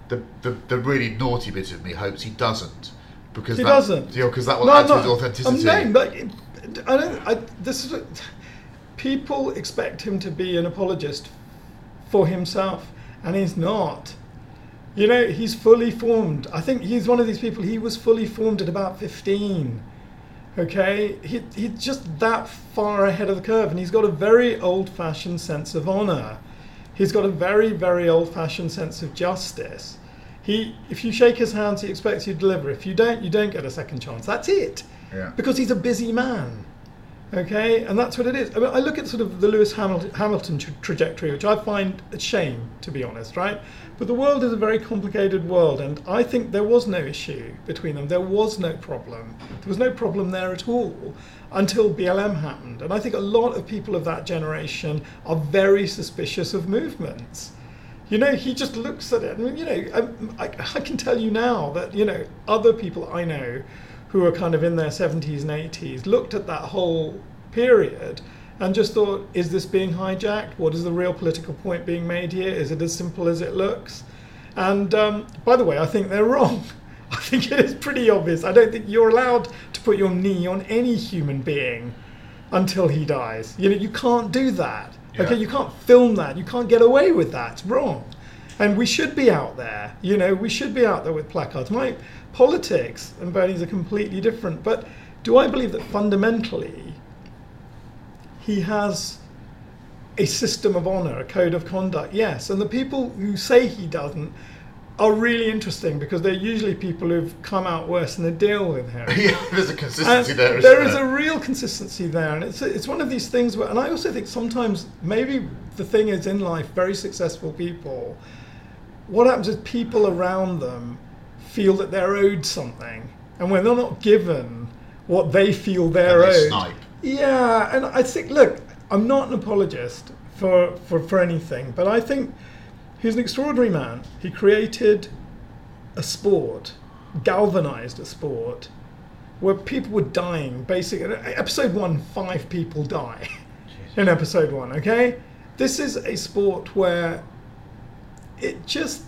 the, the the really naughty bit of me hopes he doesn't because He that, doesn't. you know, because that will No, add to his authenticity. I'm but I don't. I, this is. People expect him to be an apologist for himself, and he's not. You know, he's fully formed. I think he's one of these people. He was fully formed at about 15. Okay, he, he's just that far ahead of the curve, and he's got a very old-fashioned sense of honor. He's got a very, very old-fashioned sense of justice. He, if you shake his hands, he expects you to deliver. If you don't, you don't get a second chance. That's it. Yeah. Because he's a busy man. Okay, and that's what it is. I, mean, I look at sort of the Lewis Hamilton, Hamilton tra- trajectory, which I find a shame, to be honest, right? But the world is a very complicated world, and I think there was no issue between them. There was no problem. There was no problem there at all until BLM happened. And I think a lot of people of that generation are very suspicious of movements. You know, he just looks at it. And, you know, I, I, I can tell you now that, you know, other people I know who are kind of in their 70s and 80s looked at that whole period and just thought, is this being hijacked? What is the real political point being made here? Is it as simple as it looks? And um, by the way, I think they're wrong. I think it is pretty obvious. I don't think you're allowed put your knee on any human being until he dies. You know, you can't do that. Okay, you can't film that. You can't get away with that. It's wrong. And we should be out there. You know, we should be out there with placards. My politics and Bernie's are completely different. But do I believe that fundamentally he has a system of honor, a code of conduct? Yes. And the people who say he doesn't are really interesting because they're usually people who've come out worse in the deal with him. yeah, there's a consistency And there. there is there? a real consistency there, and it's it's one of these things where, and I also think sometimes maybe the thing is in life, very successful people, what happens is people around them feel that they're owed something, and when they're not given what they feel they're And they owed, snipe. yeah, and I think look, I'm not an apologist for for for anything, but I think he's an extraordinary man. He created a sport, galvanized a sport where people were dying. Basically, episode one, five people die in episode one. Okay, this is a sport where it just,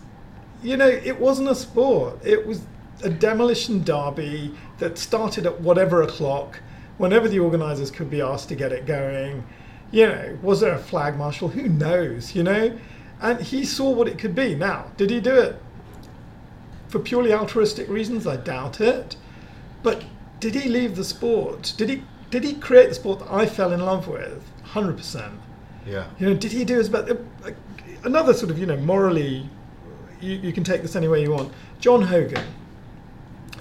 you know, it wasn't a sport. It was a demolition derby that started at whatever o'clock, whenever the organisers could be asked to get it going. You know, was there a flag marshal? Who knows? You know, and he saw what it could be. Now, did he do it for purely altruistic reasons? I doubt it. But did he leave the sport? Did he did he create the sport that I fell in love with? Hundred percent. Yeah. You know, did he do his best? Uh, another sort of you know morally, you, you can take this any way you want. John Hogan.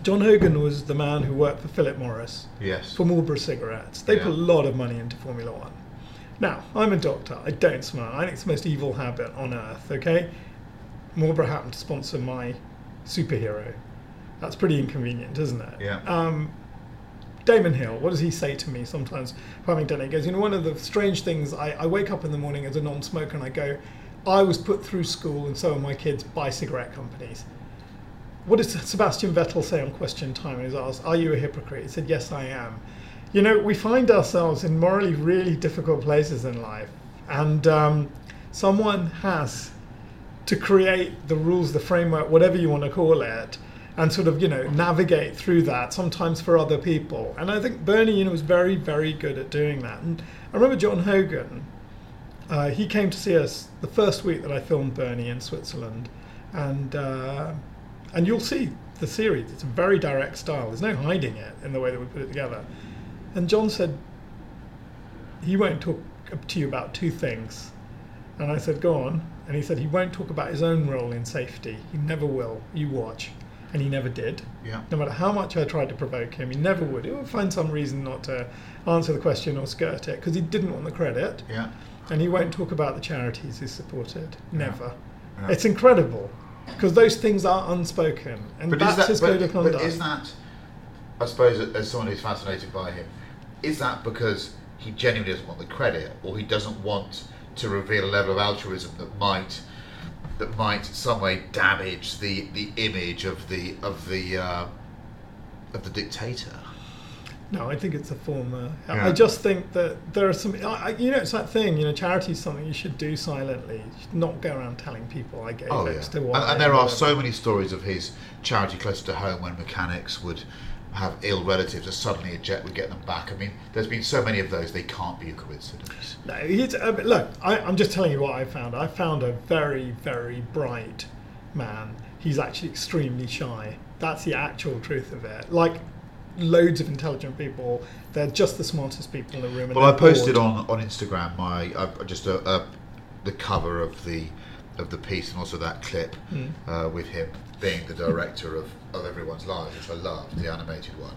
John Hogan was the man who worked for Philip Morris. Yes. For Marlboro cigarettes. They Yeah. put a lot of money into Formula One. Now, I'm a doctor. I don't smoke. I think it's the most evil habit on earth, okay? Marlboro happened to sponsor my superhero. That's pretty inconvenient, isn't it? Yeah. Um, Damon Hill, what does he say to me sometimes for having done it? He goes, you know, one of the strange things, I, I wake up in the morning as a non smoker and I go, I was put through school and so are my kids by cigarette companies. What does Sebastian Vettel say on question time? He was asked, Are you a hypocrite? He said, Yes, I am. You know, we find ourselves in morally really difficult places in life. And um, someone has to create the rules, the framework, whatever you want to call it, and sort of, you know, navigate through that, sometimes for other people. And I think Bernie, you know, was very, very good at doing that. And I remember John Hogan, uh, he came to see us the first week that I filmed Bernie in Switzerland. And, uh, and you'll see the series, it's a very direct style. There's no hiding it in the way that we put it together. And John said, he won't talk to you about two things. And I said, go on. And he said he won't talk about his own role in safety. He never will. You watch. And he never did. Yeah. No matter how much I tried to provoke him, he never would. He would find some reason not to answer the question or skirt it because he didn't want the credit. Yeah. And he won't talk about the charities he supported. Never. Yeah. It's incredible because those things are unspoken. And But that's is that, his code but, of conduct. but is that, I suppose, as someone who's fascinated by him, is that because he genuinely doesn't want the credit, or he doesn't want to reveal a level of altruism that might, that might in some way damage the, the image of the of the uh, of the dictator? No, I think it's a former. I- Yeah. I just think that there are some. I, I- you know, it's that thing. You know, charity is something you should do silently. You should not go around telling people I gave Oh X yeah, to and, Y. and there are so many stories of his charity close to home when mechanics would have ill relatives and suddenly a jet would get them back. I mean, there's been so many of those; they can't be a coincidence. No, he's, uh, look, I, I'm just telling you what I found. I found a very, very bright man. He's actually extremely shy. That's the actual truth of it. Like loads of intelligent people, they're just the smartest people in the room. Well, I posted bored. on, on Instagram my uh, just a, a, the cover of the of the piece and also that clip Mm. uh, with him being the director of, of Everyone's Lives, which I loved, the animated one.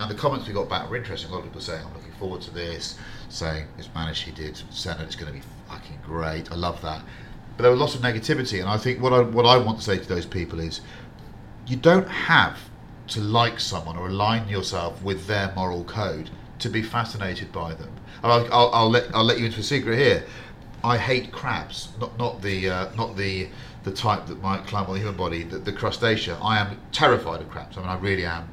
And the comments we got back were interesting. A lot of people saying, "I'm looking forward to this," saying this Manish he did Senna is going to be fucking great. I love that. But there was lots of negativity, and I think what I what I want to say to those people is, you don't have to like someone or align yourself with their moral code to be fascinated by them. I'll, I'll, I'll let I'll let you into a secret here. I hate crabs, not not the uh, not the the type that might climb on the human body, the, the crustacea. I am terrified of crabs. I mean, I really am.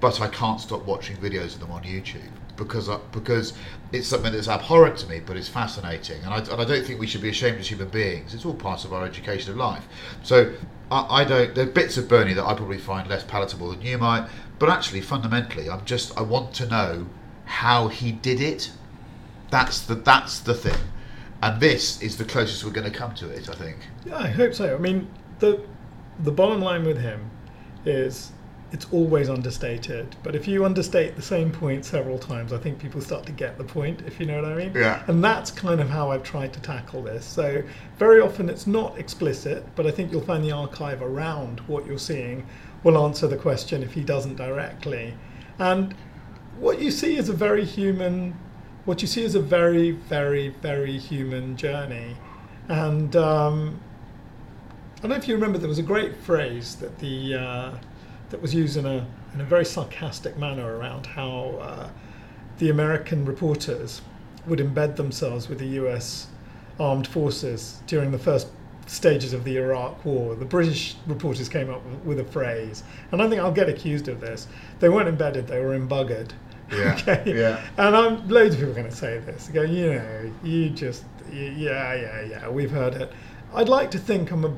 But I can't stop watching videos of them on YouTube because I, because it's something that's abhorrent to me, but it's fascinating, and I, and I don't think we should be ashamed as human beings. It's all part of our education of life. So I, I don't. There are bits of Bernie that I probably find less palatable than you might, but actually, fundamentally, I'm just I want to know how he did it. That's the that's the thing, and this is the closest we're going to come to it. I think. Yeah, I hope so. I mean, the the bottom line with him is it's always understated. But if you understate the same point several times, I think people start to get the point, if you know what I mean. Yeah. And that's kind of how I've tried to tackle this. So very often it's not explicit, but I think you'll find the archive around what you're seeing will answer the question if he doesn't directly. And what you see is a very human what you see is a very, very, very human journey. And um, I don't know if you remember, there was a great phrase that the uh, that was used in a in a very sarcastic manner around how uh, the American reporters would embed themselves with the U.S. armed forces during the first stages of the Iraq War, the British reporters came up with a phrase, and I think I'll get accused of this. They weren't embedded; they were embuggered. Yeah, okay. yeah. And I'm, loads of people are going to say this. Go, you know, you just, yeah, yeah, yeah. We've heard it. I'd like to think I'm a,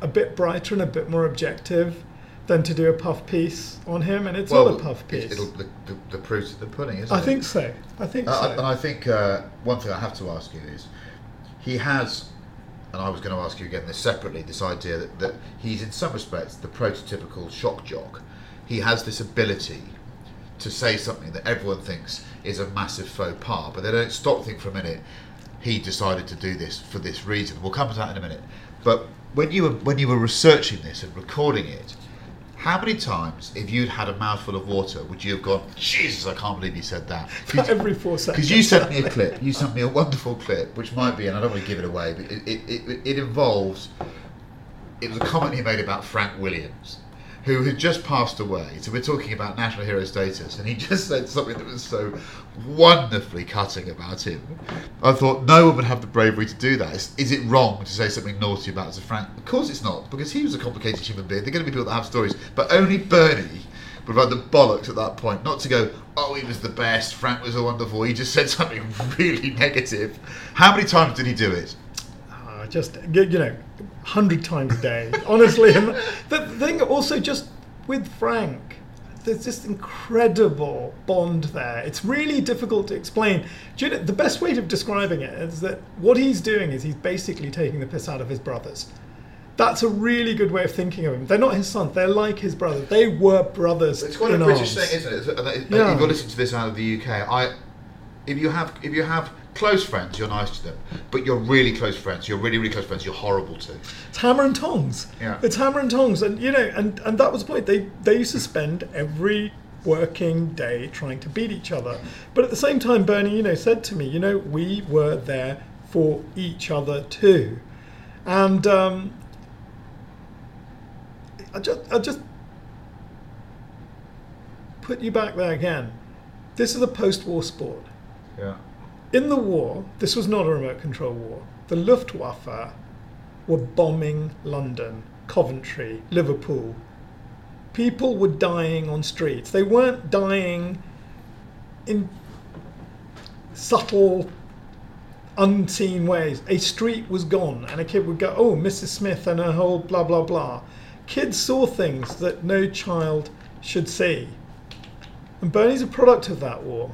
a bit brighter and a bit more objective than to do a puff piece on him, and it's not a puff piece. It'll, the, the, the proof's the pudding, isn't I it? I think so. I think Uh, so. and I think uh, one thing I have to ask you is, he has, and I was going to ask you again this separately, this idea that, that he's in some respects the prototypical shock jock. He has this ability to say something that everyone thinks is a massive faux pas, but they don't stop to think for a minute. He decided to do this for this reason. We'll come to that in a minute. But when you were when you were researching this and recording it, how many times, if you'd had a mouthful of water, would you have gone, Jesus, I can't believe you said that? Every four seconds. Because you sent me a clip, you sent me a wonderful clip, which might be, and I don't want to give it away, but it, it, it, it involves, it was a comment he made about Frank Williams, who had just passed away. So we're talking about national hero status, and he just said something that was so wonderfully cutting about him. I thought no one would have the bravery to do that. Is, is it wrong to say something naughty about Sir Frank? Of course it's not, because he was a complicated human being. There are going to be people that have stories, but only Bernie would have had the bollocks at that point, not to go, oh, he was the best, Frank was a wonderful. He just said something really negative. How many times did he do it? Uh, just you know, hundred times a day. Honestly, and the thing also just with Frank, there's this incredible bond there. It's really difficult to explain. You know, the best way of describing it is that what he's doing is he's basically taking the piss out of his brothers. That's a really good way of thinking of him. They're not his sons. They're like his brothers. They were brothers. It's quite a British arms. thing, isn't it? It's- and it- Yeah. You've got to listen to this out of the UK. I, if you have, if you have close friends, you're nice to them, but you're really close friends. You're really, really close friends. You're horrible to. It's hammer and tongs. Yeah. It's hammer and tongs, and you know, and and that was the point. They they used to spend every working day trying to beat each other, but at the same time, Bernie, you know, said to me, you know, we were there for each other too, and um, I just I just put you back there again. This is a post-war sport. Yeah. In the war, this was not a remote control war. The Luftwaffe were bombing London, Coventry, Liverpool. People were dying on streets. They weren't dying in subtle, unseen ways. A street was gone, and a kid would go, Oh, Mrs. Smith and her whole blah, blah, blah. Kids saw things that no child should see. And Bernie's a product of that war.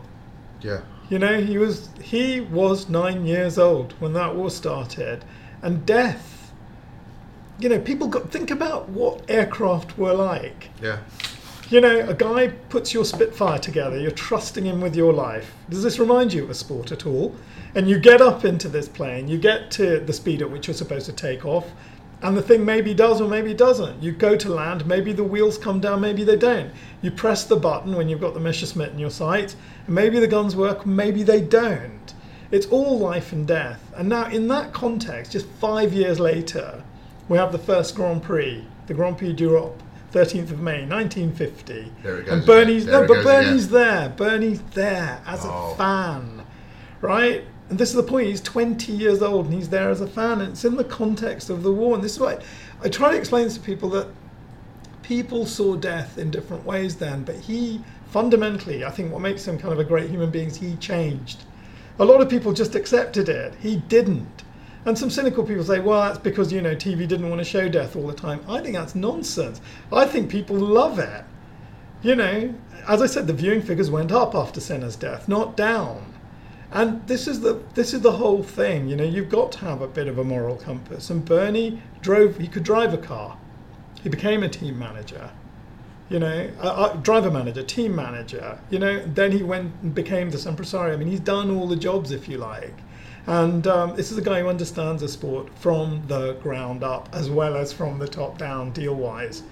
Yeah. You know, he was he was nine years old when that war started, and death. You know, people got think about what aircraft were like. Yeah. You know, a guy puts your Spitfire together. You're trusting him with your life. Does this remind you of a sport at all? And you get up into this plane. You get to the speed at which you're supposed to take off, and the thing maybe does or maybe doesn't. You go to land. Maybe the wheels come down. Maybe they don't. You press the button when you've got the Messerschmitt in your sight. And maybe the guns work. Maybe they don't. It's all life and death. And now, in that context, just five years later, we have the first Grand Prix, the Grand Prix d'Europe, 13th of May, 1950. There it goes And Bernie's. There no, but Bernie's again. there. Bernie's there as Oh. a fan, right? And this is the point. He's 20 years old and he's there as a fan. And it's in the context of the war. And this is why I try to explain to people that people saw death in different ways then, but he fundamentally, I think what makes him kind of a great human being is he changed. A lot of people just accepted it. He didn't. And some cynical people say, well, that's because, you know, TV didn't want to show death all the time. I think that's nonsense. I think people love it. You know, as I said, the viewing figures went up after Senna's death, not down. And this is the this is the whole thing. You know, you've got to have a bit of a moral compass. And Bernie drove. He could drive a car. He became a team manager. You know, a, a driver manager, team manager. You know, then he went and became the impresario. I mean, he's done all the jobs, if you like. And um, this is a guy who understands the sport from the ground up as well as from the top down, deal wise.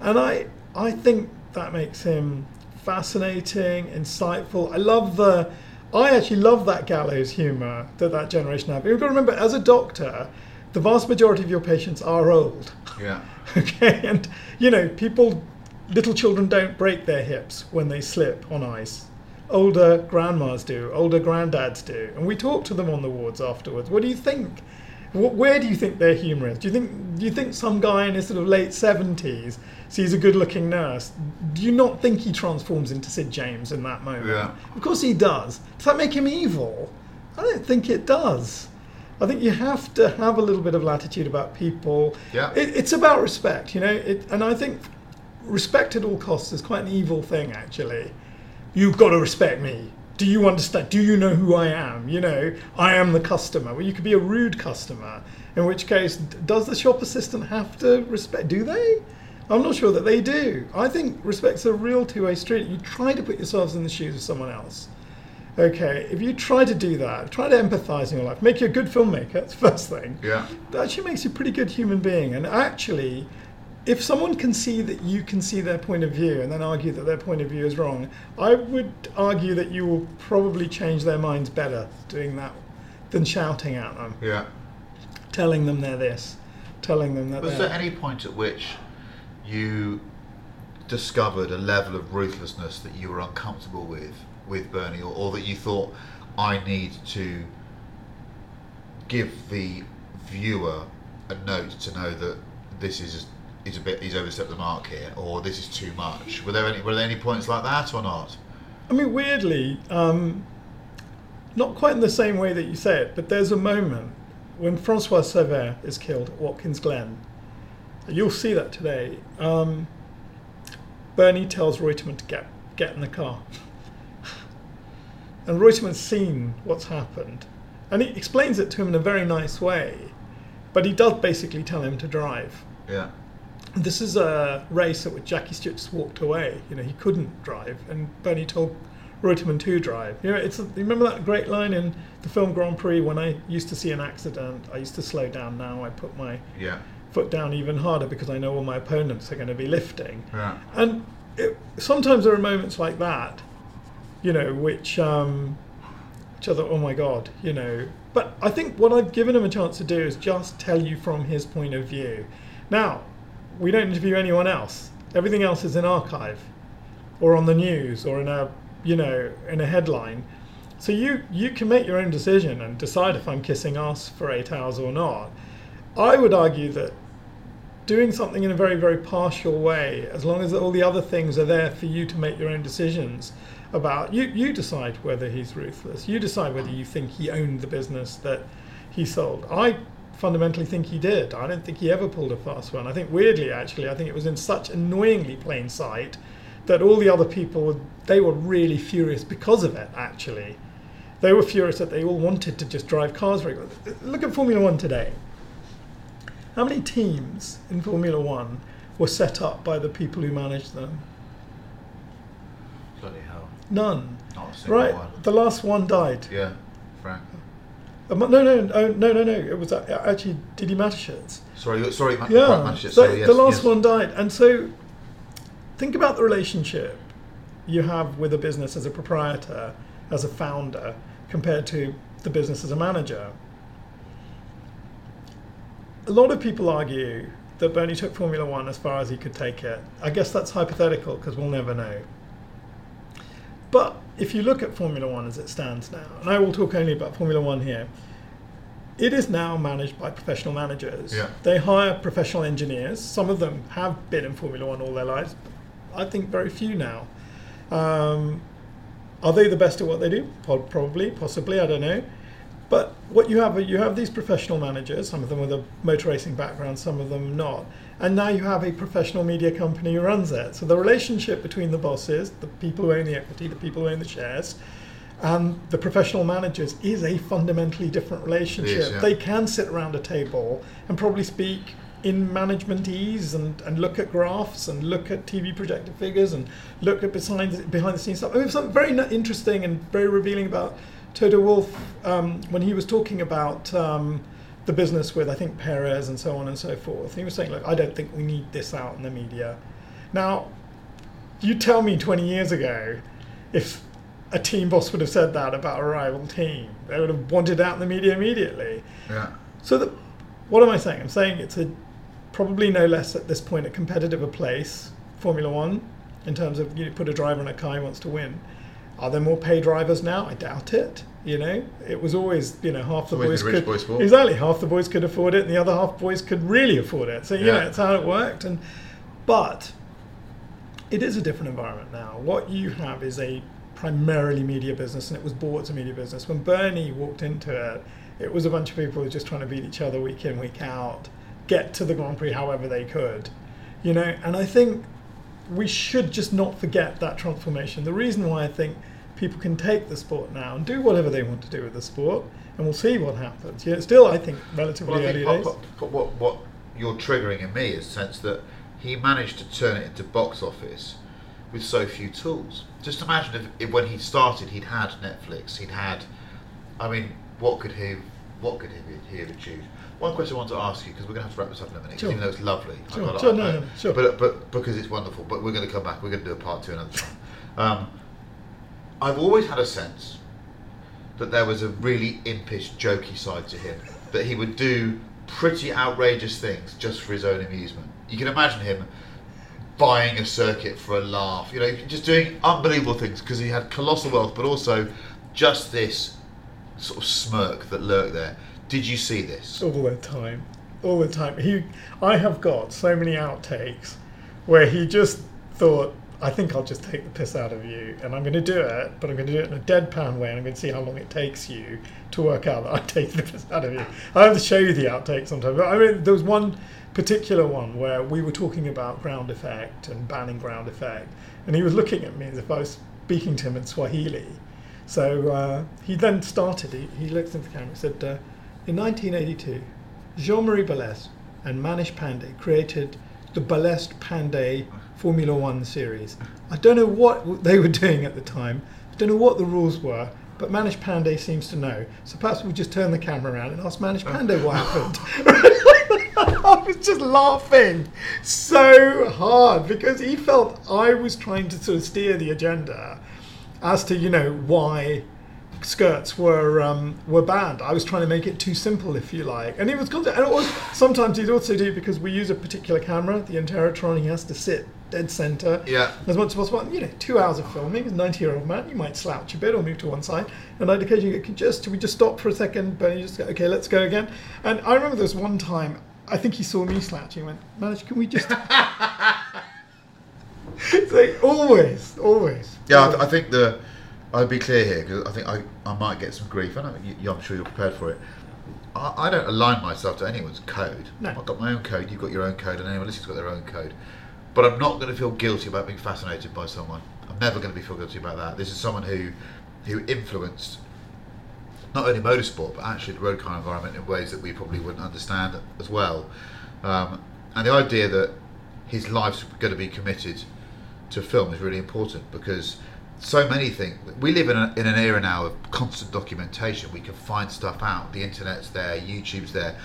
And I I think that makes him fascinating, insightful. I love the I actually love that gallows humour that that generation have. You've got to remember, as a doctor, the vast majority of your patients are old. Yeah. Okay, and you know, people, little children don't break their hips when they slip on ice. Older grandmas do, older granddads do, and we talk to them on the wards afterwards. What do you think? Wh- Where do you think their humour is? Do you think do you think some guy in his sort of late seventies sees a good-looking nurse? Do you not think he transforms into Sid James in that moment? Yeah. Of course he does. Does that make him evil? I don't think it does. I think you have to have a little bit of latitude about people. Yeah. It, it's about respect, you know. It, and I think respect at all costs is quite an evil thing, actually. You've got to respect me. Do you understand? Do you know who I am? You know, I am the customer. Well, you could be a rude customer, in which case, does the shop assistant have to respect? Do they? I'm not sure that they do. I think respect's a real two way street. You try to put yourselves in the shoes of someone else. Okay, if you try to do that, try to empathize in your life, make you a good filmmaker, that's the first thing. Yeah. That actually makes you a pretty good human being. And actually, if someone can see that you can see their point of view and then argue that their point of view is wrong, I would argue that you will probably change their minds better doing that than shouting at them, Yeah. telling them they're this, telling them that Was there any point at which you discovered a level of ruthlessness that you were uncomfortable with with Bernie, or, or that you thought I need to give the viewer a note to know that this is is a bit he's overstepped the mark here, or this is too much? Were there any were there any points like that or not? I mean, weirdly, um, not quite in the same way that you say it, but there's a moment when Francois Cevert is killed at Watkins Glen. You'll see that today. Um, Bernie tells Reutemann to get get in the car, and Reutemann's seen what's happened, and he explains it to him in a very nice way, but he does basically tell him to drive. Yeah. This is a race at which Jackie Stewart just walked away. You know, he couldn't drive, and Bernie told Reutemann to drive. You know, it's a, you remember that great line in the film Grand Prix when I used to see an accident, I used to slow down. Now I put my Yeah. Foot down even harder because I know all my opponents are going to be lifting. Yeah. And it, sometimes there are moments like that, you know, which, um, which I thought, oh my God, you know. But I think what I've given him a chance to do is just tell you from his point of view. Now, we don't interview anyone else. Everything else is in archive, or on the news, or in a, you know, in a headline. So you you can make your own decision and decide if I'm kissing ass for eight hours or not. I would argue that doing something in a very, very partial way, as long as all the other things are there for you to make your own decisions about, you, you decide whether he's ruthless. You decide whether you think he owned the business that he sold. I fundamentally think he did. I don't think he ever pulled a fast one. I think, weirdly, actually, I think it was in such annoyingly plain sight that all the other people, they were really furious because of it, actually. They were furious that they all wanted to just drive cars. Look at Formula One today. How many teams in Formula One were set up by the people who managed them? Bloody hell. None. Not a single Right? one. The last one died. Yeah. Frank. Um, no, no, no, no, no, no. It was uh, actually Didi Mateschitz. Sorry, sorry, Ma- Yeah. right, sorry, yes, the last yes. one died, and so think about the relationship you have with a business as a proprietor, as a founder, compared to the business as a manager. A lot of people argue that Bernie took Formula One as far as he could take it. I guess that's hypothetical because we'll never know. But if you look at Formula One as it stands now, and I will talk only about Formula One here, it is now managed by professional managers. Yeah. They hire professional engineers. Some of them have been in Formula One all their lives. I think very few now. Um, are they the best at what they do? Probably, possibly, I don't know. But what you have, you have these professional managers, some of them with a motor racing background, some of them not. And now you have a professional media company who runs it. So the relationship between the bosses, the people who own the equity, the people who own the shares, and the professional managers is a fundamentally different relationship. yeah. They can sit around a table and probably speak in management ease and, and look at graphs and look at TV projected figures and look at behind behind the scenes stuff. I mean, something very interesting and very revealing about Toto Wolff um, when he was talking about um, the business with I think Perez and so on and so forth. He was saying, look, I don't think we need this out in the media. Now, you tell me 20 years ago if a team boss would have said that about a rival team, they would have wanted out in the media immediately. Yeah. So the, what am I saying? I'm saying it's a probably no less at this point a competitive a place, Formula One, in terms of you put a driver in a car he wants to win. Are there more pay drivers now? I doubt it. You know, it was always you know half the Always boys rich could boy sport. exactly half the boys could afford it, and the other half boys could really afford it. So you Yeah. know, it's how it worked. And but it is a different environment now. What you have is a primarily media business, and it was bought as a media business. When Bernie walked into it, it was a bunch of people who were just trying to beat each other week in, week out, get to the Grand Prix however they could, you know. And I think we should just not forget that transformation. The reason why I think people can take the sport now and do whatever they want to do with the sport, and we'll see what happens. Yeah, still, I think, relatively Well, I early think days. what, what, what, what you're triggering in me is the sense that he managed to turn it into box office with so few tools. Just imagine if, if when he started, he'd had Netflix, he'd had, I mean, what could he, what could he, he have achieved? One question I want to ask you because we're going to have to wrap this up in a minute, Sure. even though it's lovely. I've Sure, sure, I- no, no, sure. But, but because it's wonderful. But we're going to come back. We're going to do a part two another time. Um, I've always had a sense that there was a really impish, jokey side to him. That he would do pretty outrageous things just for his own amusement. You can imagine him buying a circuit for a laugh, you know, just doing unbelievable things because he had colossal wealth, but also just this sort of smirk that lurked there. Did you see this? all the time, all the time. He, I have got so many outtakes where he just thought, I think I'll just take the piss out of you, and I'm going to do it, but I'm going to do it in a deadpan way, and I'm going to see how long it takes you to work out that I take the piss out of you. I have to show you the outtakes sometimes. But I mean, there was one particular one where we were talking about ground effect and banning ground effect, and he was looking at me as if I was speaking to him in Swahili. So uh, he then started, he, he looked into the camera and said, uh, In 1982, Jean Marie Balestre and Manish Pandey created the Balestre Pandey Formula One series. I don't know what they were doing at the time, I don't know what the rules were, but Manish Pandey seems to know. So perhaps we'll just turn the camera around and ask Manish Pandey what happened. I was just laughing so hard because he felt I was trying to sort of steer the agenda as to you know why skirts were um, were banned. I was trying to make it too simple, if you like, and he was constant. And it was sometimes he'd also do because we use a particular camera, the Interrotron. He has to sit dead center Yeah. as much as possible. And, You know, two hours of filming. As a ninety-year-old man, you might slouch a bit or move to one side, and I'd occasionally go, "Can just we just stop for a second? But you just go, okay, let's go again. And I remember there was one time. I think he saw me slouching. and Went, Manish, can we just? so always, always. Yeah, I, th- I think the. I'd be clear here because I think I, I might get some grief. I know you, I'm sure you're prepared for it. I, I don't align myself to anyone's code. No. I've got my own code. You've got your own code, and anyone listening's got their own code. But I'm not going to feel guilty about being fascinated by someone. I'm never going to be feel guilty about that. This is someone who who influenced not only motorsport but actually the road car environment in ways that we probably wouldn't understand as well. Um, and the idea that his life's going to be committed to film is really important because so many things. We live in, a, in an era now of constant documentation. We can find stuff out. The internet's there. Youtube's there.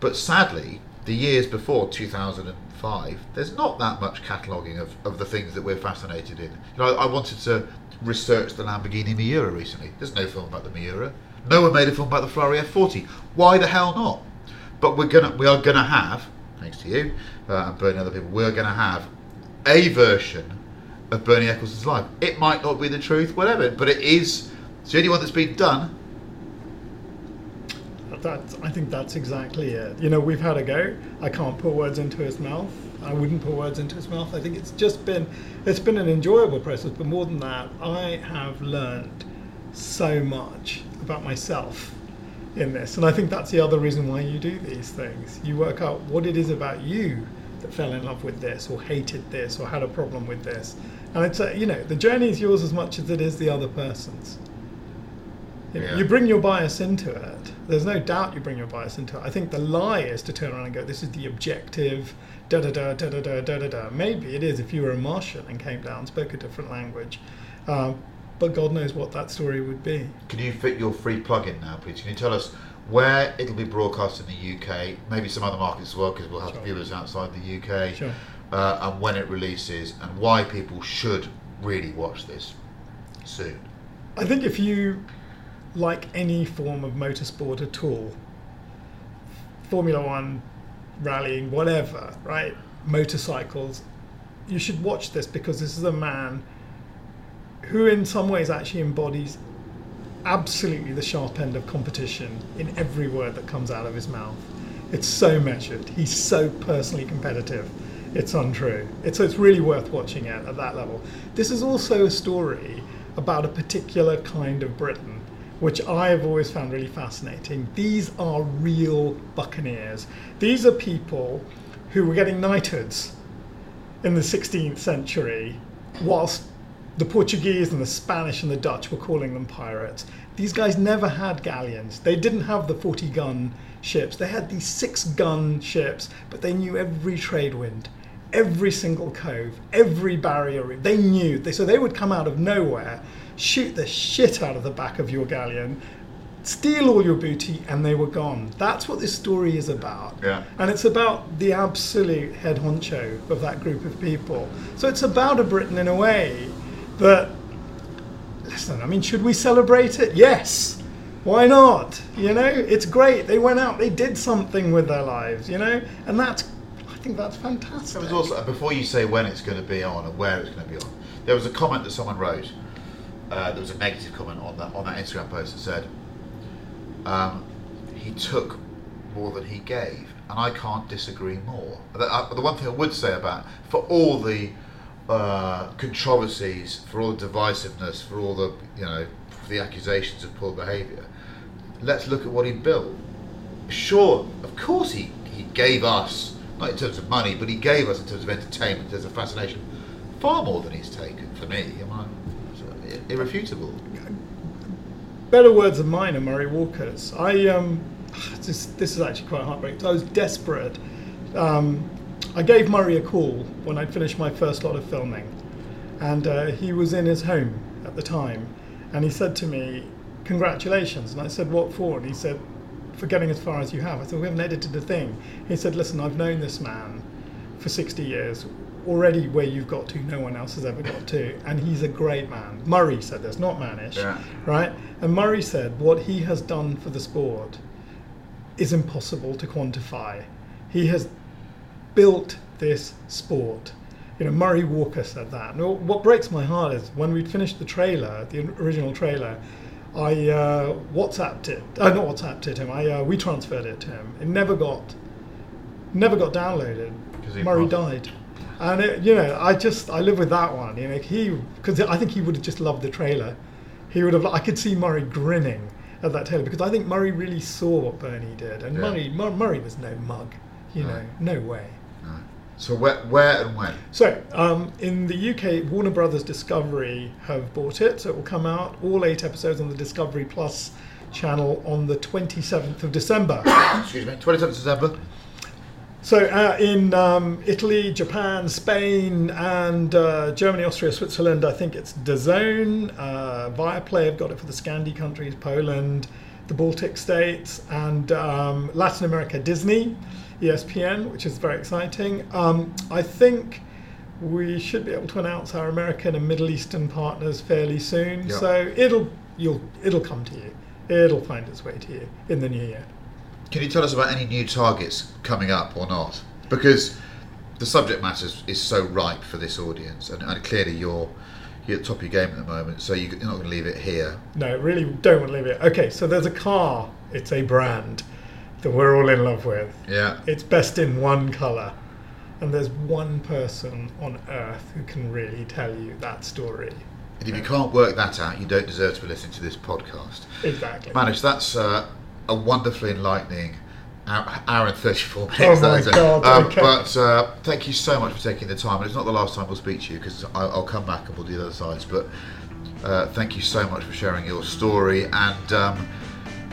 But sadly the years before 2005 there's not that much cataloguing of, of the things that we're fascinated in. You know I, I wanted to research the Lamborghini Miura recently. There's no film about the Miura. No one made a film about the Ferrari F40 why the hell not? But we're gonna we are gonna have thanks to you uh, and Bernie and other people we're gonna have a version of Bernie Ecclestone's life. It might not be the truth, whatever, but it is. It's the only one that's been done. I think that's exactly it. You know, we've had a go. I can't put words into his mouth. I wouldn't put words into his mouth. I think it's just been, it's been an enjoyable process. But more than that, I have learned so much about myself in this, and I think that's the other reason why you do these things. You work out what it is about you that fell in love with this, or hated this, or had a problem with this. And it's a, you know, the journey is yours as much as it is the other person's. You, know, Yeah. you bring your bias into it. There's no doubt you bring your bias into it. I think the lie is to turn around and go, "This is the objective." Da da da da da da da da da. Maybe it is if you were a Martian and came down, spoke a different language, um, but God knows what that story would be. Can you fit your free plug-in now, please? Can you tell us where it'll be broadcast in the UK, maybe some other markets as well, because we'll have Sure. viewers outside the UK, Sure. Uh, and when it releases, and why people should really watch this soon. I think if you like any form of motorsport at all, Formula One, rallying, whatever, right? Motorcycles, you should watch this because this is a man who in some ways actually embodies absolutely the sharp end of competition in every word that comes out of his mouth. It's so measured. He's so personally competitive. It's untrue. It's, it's really worth watching it at that level. This is also a story about a particular kind of Britain, which I have always found really fascinating. These are real buccaneers. These are people who were getting knighthoods in the 16th century, whilst the Portuguese and the Spanish and the Dutch were calling them pirates. These guys never had galleons. They didn't have the 40 gun ships. They had these six gun ships, but they knew every trade wind, every single cove, every barrier reef. They knew. They, so they would come out of nowhere, shoot the shit out of the back of your galleon, steal all your booty, and they were gone. That's what this story is about. Yeah. And it's about the absolute head honcho of that group of people. So it's about a Britain in a way that, listen, I mean, should we celebrate it? Yes. Why not? You know, it's great. They went out, they did something with their lives, you know, and that's, think that's fantastic. There was also before you say when it's going to be on and where it's going to be on. There was a comment that someone wrote. Uh, there was a negative comment on that on that Instagram post that said um, he took more than he gave, and I can't disagree more. The, uh, the one thing I would say about for all the uh, controversies, for all the divisiveness, for all the you know the accusations of poor behaviour, let's look at what he built. Sure, of course he, he gave us, not in terms of money, but he gave us in terms of entertainment, in terms of fascination, far more than he's taken for me. I mean, irrefutable. better words of mine are Murray Walker's. I um, this, this is actually quite heartbreaking. I was desperate. Um, I gave Murray a call when I'd finished my first lot of filming, and uh, he was in his home at the time, and he said to me, "Congratulations!" And I said, "What for?" And he said, "For getting as far as you have." I said, "We haven't edited a thing." He said, "Listen, I've known this man for 60 years." Already, where you've got to, no one else has ever got to, and he's a great man. Murray said this, not Manish Yeah. right? And Murray said what he has done for the sport is impossible to quantify. He has built this sport. You know, Murray Walker said that. And what breaks my heart is when we'd finished the trailer, the original trailer, I uh, WhatsApped it. Uh, not WhatsApped it him. I uh, we transferred it to him. It never got, never got downloaded. Murray died. And it, you know, I just I live with that one. You know, he because I think he would have just loved the trailer. He would have. I could see Murray grinning at that trailer because I think Murray really saw what Bernie did, and Yeah. Murray Mur- Murray was no mug. You know, no way. So where, where and when? So, um, in the UK, Warner Brothers Discovery have bought it, so it will come out all eight episodes on the Discovery Plus channel on the 27th of December. Excuse me, 27th of December. So, uh, in um, Italy, Japan, Spain, and uh, Germany, Austria, Switzerland, I think it's DAZN. Uh, Viaplay have got it for the Scandi countries, Poland, the Baltic states, and um, Latin America, Disney, ESPN, which is very exciting. Um, I think we should be able to announce our American and Middle Eastern partners fairly soon. Yeah. So it'll you'll it'll come to you. It'll find its way to you in the new year. Can you tell us about any new targets coming up or not? Because the subject matter is, so ripe for this audience, and, and clearly you're you're at the top of your game at the moment, so you, you're not going to leave it here. No, really don't want to leave it. Okay, so there's a car. It's a brand that we're all in love with. Yeah. It's best in one colour. And there's one person on earth who can really tell you that story. And if you can't work that out, you don't deserve to be listening to this podcast. Exactly. Manish, that's uh, a wonderfully enlightening hour, hour and 34 minutes. Oh my. God, Um, okay. But uh, thank you so much for taking the time. And it's not the last time we'll speak to you because I'll, I'll come back and we'll do the other sides. But uh, thank you so much for sharing your story. And um,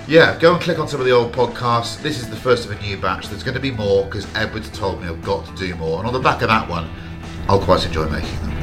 yeah, go and click on some of the old podcasts. This is the first of a new batch. There's going to be more because Edward's told me I've got to do more. And on the back of that one, I'll quite enjoy making them.